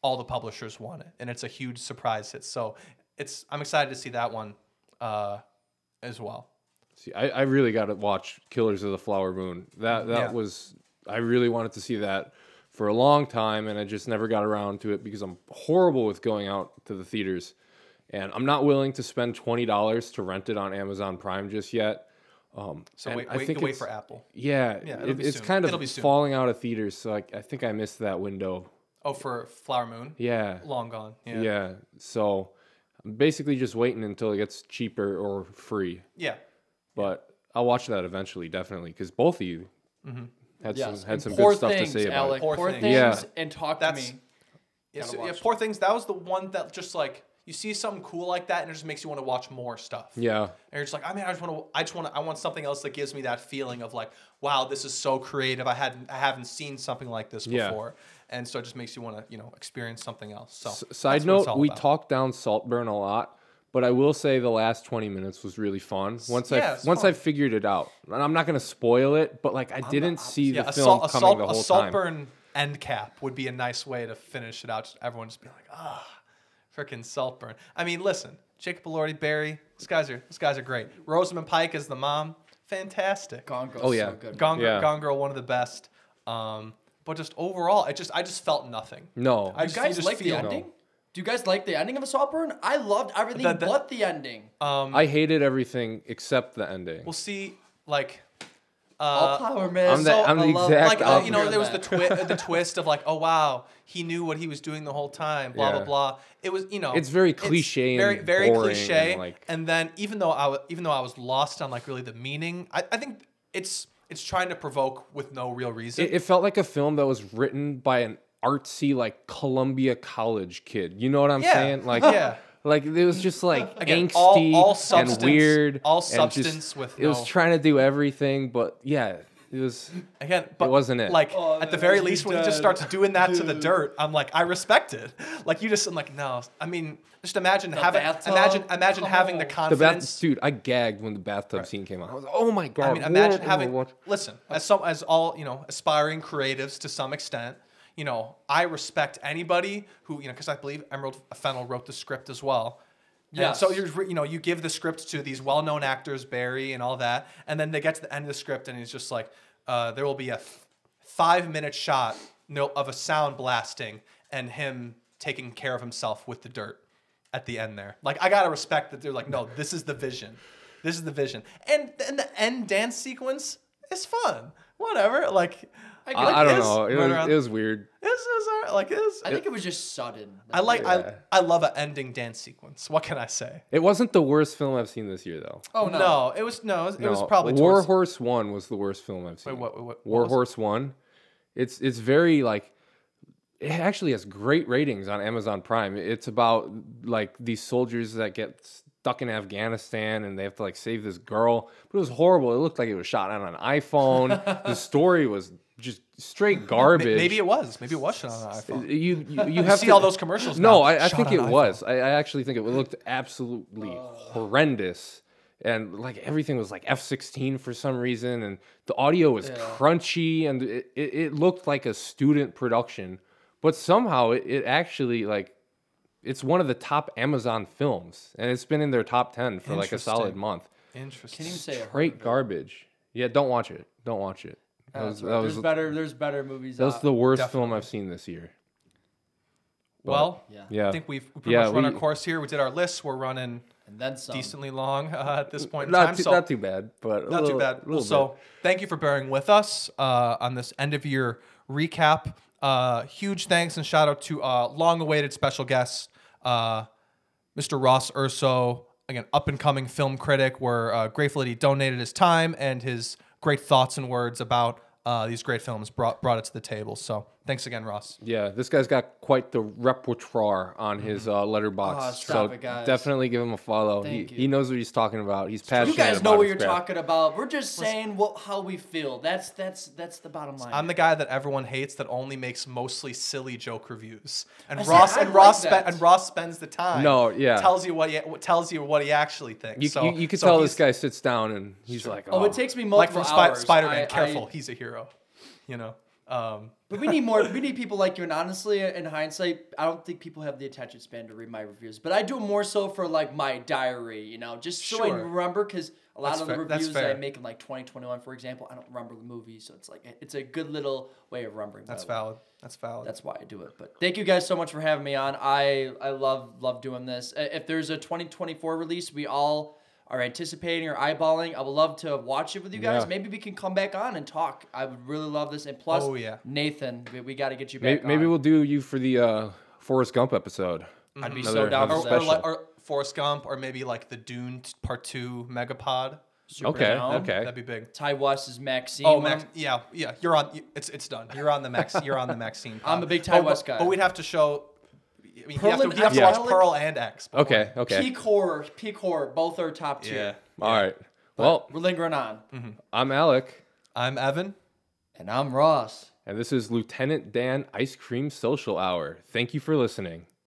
all the publishers want it, and it's a huge surprise hit. So it's I'm excited to see that one uh, as well.
See, I, I really got to watch Killers of the Flower Moon. That that
Yeah.
was I really wanted to see that for a long time, and I just never got around to it because I'm horrible with going out to the theaters, and I'm not willing to spend twenty dollars to rent it on Amazon Prime just yet. Um,
So wait,
I
wait,
think
wait for Apple.
Yeah,
Yeah,
it, it's
soon.
kind of
It'll be soon.
falling out of theaters, so I, I think I missed that window.
Oh, for Flower Moon,
Yeah,
long gone. Yeah.
yeah. So I'm basically just waiting until it gets cheaper or free.
Yeah.
But I'll watch that eventually, definitely, because both of you had
Yes.
some had
and
some good stuff
things,
to say about
Alec.
it.
Poor
Poor,
Things.
things,
Yeah.
and talk
That's-
to me.
Yeah, so, yeah, poor things. That was the one that just like you see something cool like that, and it just makes you want to watch more stuff.
Yeah,
And you're just like, I mean, I just want to, I just want to, I want something else that gives me that feeling of like, wow, this is so creative. I hadn't, I haven't seen something like this
Yeah.
before, and so it just makes you want to, you know, experience something else. So,
S- side note, we
about.
talked down Saltburn a lot, but I will say the last 20 minutes was really fun. Once
yeah,
I once
fun.
I figured it out, and I'm not gonna spoil it, but like I didn't see
yeah,
the
a
film
salt, a
coming
salt,
the
a
whole
salt
time.
burn end cap would be a nice way to finish it out. Just everyone just being like, ah, freaking Saltburn. I mean, listen, Jacob Elordi, Barry, these guys are, these guys are great. Rosamund Pike as the mom, fantastic.
Gone Girl's
Oh, yeah.
so good.
Gone, Girl-
Yeah.
Gone Girl, one of the best. Um, but just overall, it just I just felt nothing.
No,
I
You
just, you
guys
just
like the
feel-
ending? Do you guys like the ending of Saltburn? I loved everything
The- the-
but the ending.
Um,
I hated everything except the ending.
we'll see, like.
All
Uh,
power, man.
I'm the-
So-
I'm the
I love-
exact
like uh,
opposite.
you know, there was the twi- the twist of like, oh wow, he knew what he was doing the whole time. Blah
Yeah.
blah blah. It was you know,
It's very cliche and
very very
boring
cliche.
and, like-
and then even though I wa- even though I was lost on like really the meaning, I, I think it's it's trying to provoke with no real reason.
It, it felt like a film that was written by an artsy, like Columbia College kid. You know what I'm
Yeah.
saying? Like,
Yeah.
like it was just like
Again, all-
angsty
all
and
substance-
weird,
all
and just-
substance with
It was trying to do everything, but yeah, it was.
Again, but
wasn't it.
Like
Oh,
at the very
makes me
least, when he just starts doing that to the dirt, I'm like, I respect it. Like you just, I'm like, no. I mean, just imagine having,
bathtub?
imagine, imagine
Come
having the
on.
The
confidence.
bath, dude, I gagged when the bathtub scene came out. I was like, oh my god!
I mean, imagine
what-
having.
what-
Listen, as some, as all you know, aspiring creatives to some extent, you know, I respect anybody who you know, because I believe Emerald Fennell wrote the script as well. Yeah. So you're, you know, you give the script to these well-known actors, Barry and all that, and then they get to the end of the script, and he's just like, uh, there will be a f- five-minute shot no, of a sound blasting and him taking care of himself with the dirt at the end there. Like I gotta respect that they're like, no, this is the vision. This is the vision. And and the end dance sequence is fun. Whatever. Like
I,
I, I don't
it's
know. It
right
was,
around-
it was weird.
it's, it's alright. like it's,
I think it was just sudden.
I like
Yeah.
I I love an ending dance sequence. What can I say?
It wasn't the worst film I've seen this year, though.
Oh no.
no. it was no, it was, it was probably
War
towards,
Horse One was the worst film I've seen.
Wait, what, what, what
War
was it?
Horse One. It's it's very like it actually has great ratings on Amazon Prime. It's about like these soldiers that get stuck in Afghanistan and they have to like save this girl. But it was horrible. It looked like it was shot on an iPhone. the story was just straight garbage.
Maybe it was. Maybe it was shot on an iPhone.
you you, you have
see
to,
all those commercials.
No, I, I think it was. I, I actually think it looked absolutely horrendous. And like everything was like F16 for some reason, and the audio was crunchy, and it, it, it looked like a student production. But somehow it, it actually like it's one of the top Amazon films, and it's been in their top 10 for like a solid month.
Interesting.
Can't even say.
Great garbage. Yeah, don't watch it. Don't watch it. That was, that
there's
was,
better. There's better movies.
that was
out.
the worst film I've seen this year.
well,
Yeah.
Yeah.
I think we've we pretty
Yeah,
much run
we-
our course here. We did our lists. We're running
and then some.
decently long uh, at this point in
not
time.
too,
so
not too bad, but
not
little-
too bad.
little
so thank you for bearing with us uh, on this end of year recap. Uh, huge thanks and shout out to uh, long awaited special guest, uh, Mr. Ross Urso, again, up and coming film critic. We're uh, grateful that he donated his time and his great thoughts and words about uh, these great films, brought, brought it to the table. So thanks again, Ross.
Yeah, this guy's got quite the repertoire on his uh, Letterboxd.
Oh, stop
so
it, guys.
definitely give him a follow.
Thank
he,
you.
he knows what he's talking about. He's passionate.
You guys know
about
what you're
craft.
talking about. We're just saying what how we feel. That's that's that's the bottom line.
I'm the guy that everyone hates that only makes mostly silly joke reviews. And
I
Ross
I
and
like
Ross spe- and Ross spends the time.
No, yeah.
Tells you what he tells you what he actually thinks.
You,
so,
you, you could
so
tell this guy sits down and he's like,
oh,
oh,
it takes me
like
multiple
from Spi-
hours.
Spider-Man.
I-
careful,
I-
he's a hero. You know. Um,
But we need more. We need people like you. And honestly, in hindsight, I don't think people have the attention span to read my reviews. But I do it more so for like my diary, you know, just so I
Sure.
remember. Because a lot
That's
of the
fair- that's
reviews that I
fair.
make in like 2021, for example, I don't remember the movie, so it's like it's a good little way of remembering.
that's valid. That's valid.
That's why I do it. But thank you guys so much for having me on. I I love love doing this. Uh, If there's a 2024 release, we all are anticipating or eyeballing. I would love to watch it with you guys.
Yeah.
Maybe we can come back on and talk. I would really love this. And plus,
Oh, yeah.
Nathan, we, we got to get you back.
maybe
on.
we'll do you for the uh, Forrest Gump episode.
I'd be
Another-
so down for
or,
that.
or, like, or Forrest Gump, or maybe like the Dune Part Two Megapod.
Super
Okay,
down.
okay.
That'd be big.
Ti West is MaXXXine.
Oh,
one.
Max, yeah, yeah. You're on. It's it's done. You're on the Max. You're on the MaXXXine.
I'm a big Ti
But-
West
but-
guy.
But we'd have to show. I mean, you have to, you have to watch. Pearl and X. before.
Okay, okay.
Peak horror, peak horror. Both are top tier.
Yeah.
tier.
All right. Well,
We're lingering on. Mm-hmm.
I'm Alec,
I'm Evan.
And I'm Ross.
and this is Lieutenant Dan Ice Cream Social Hour. Thank you for listening.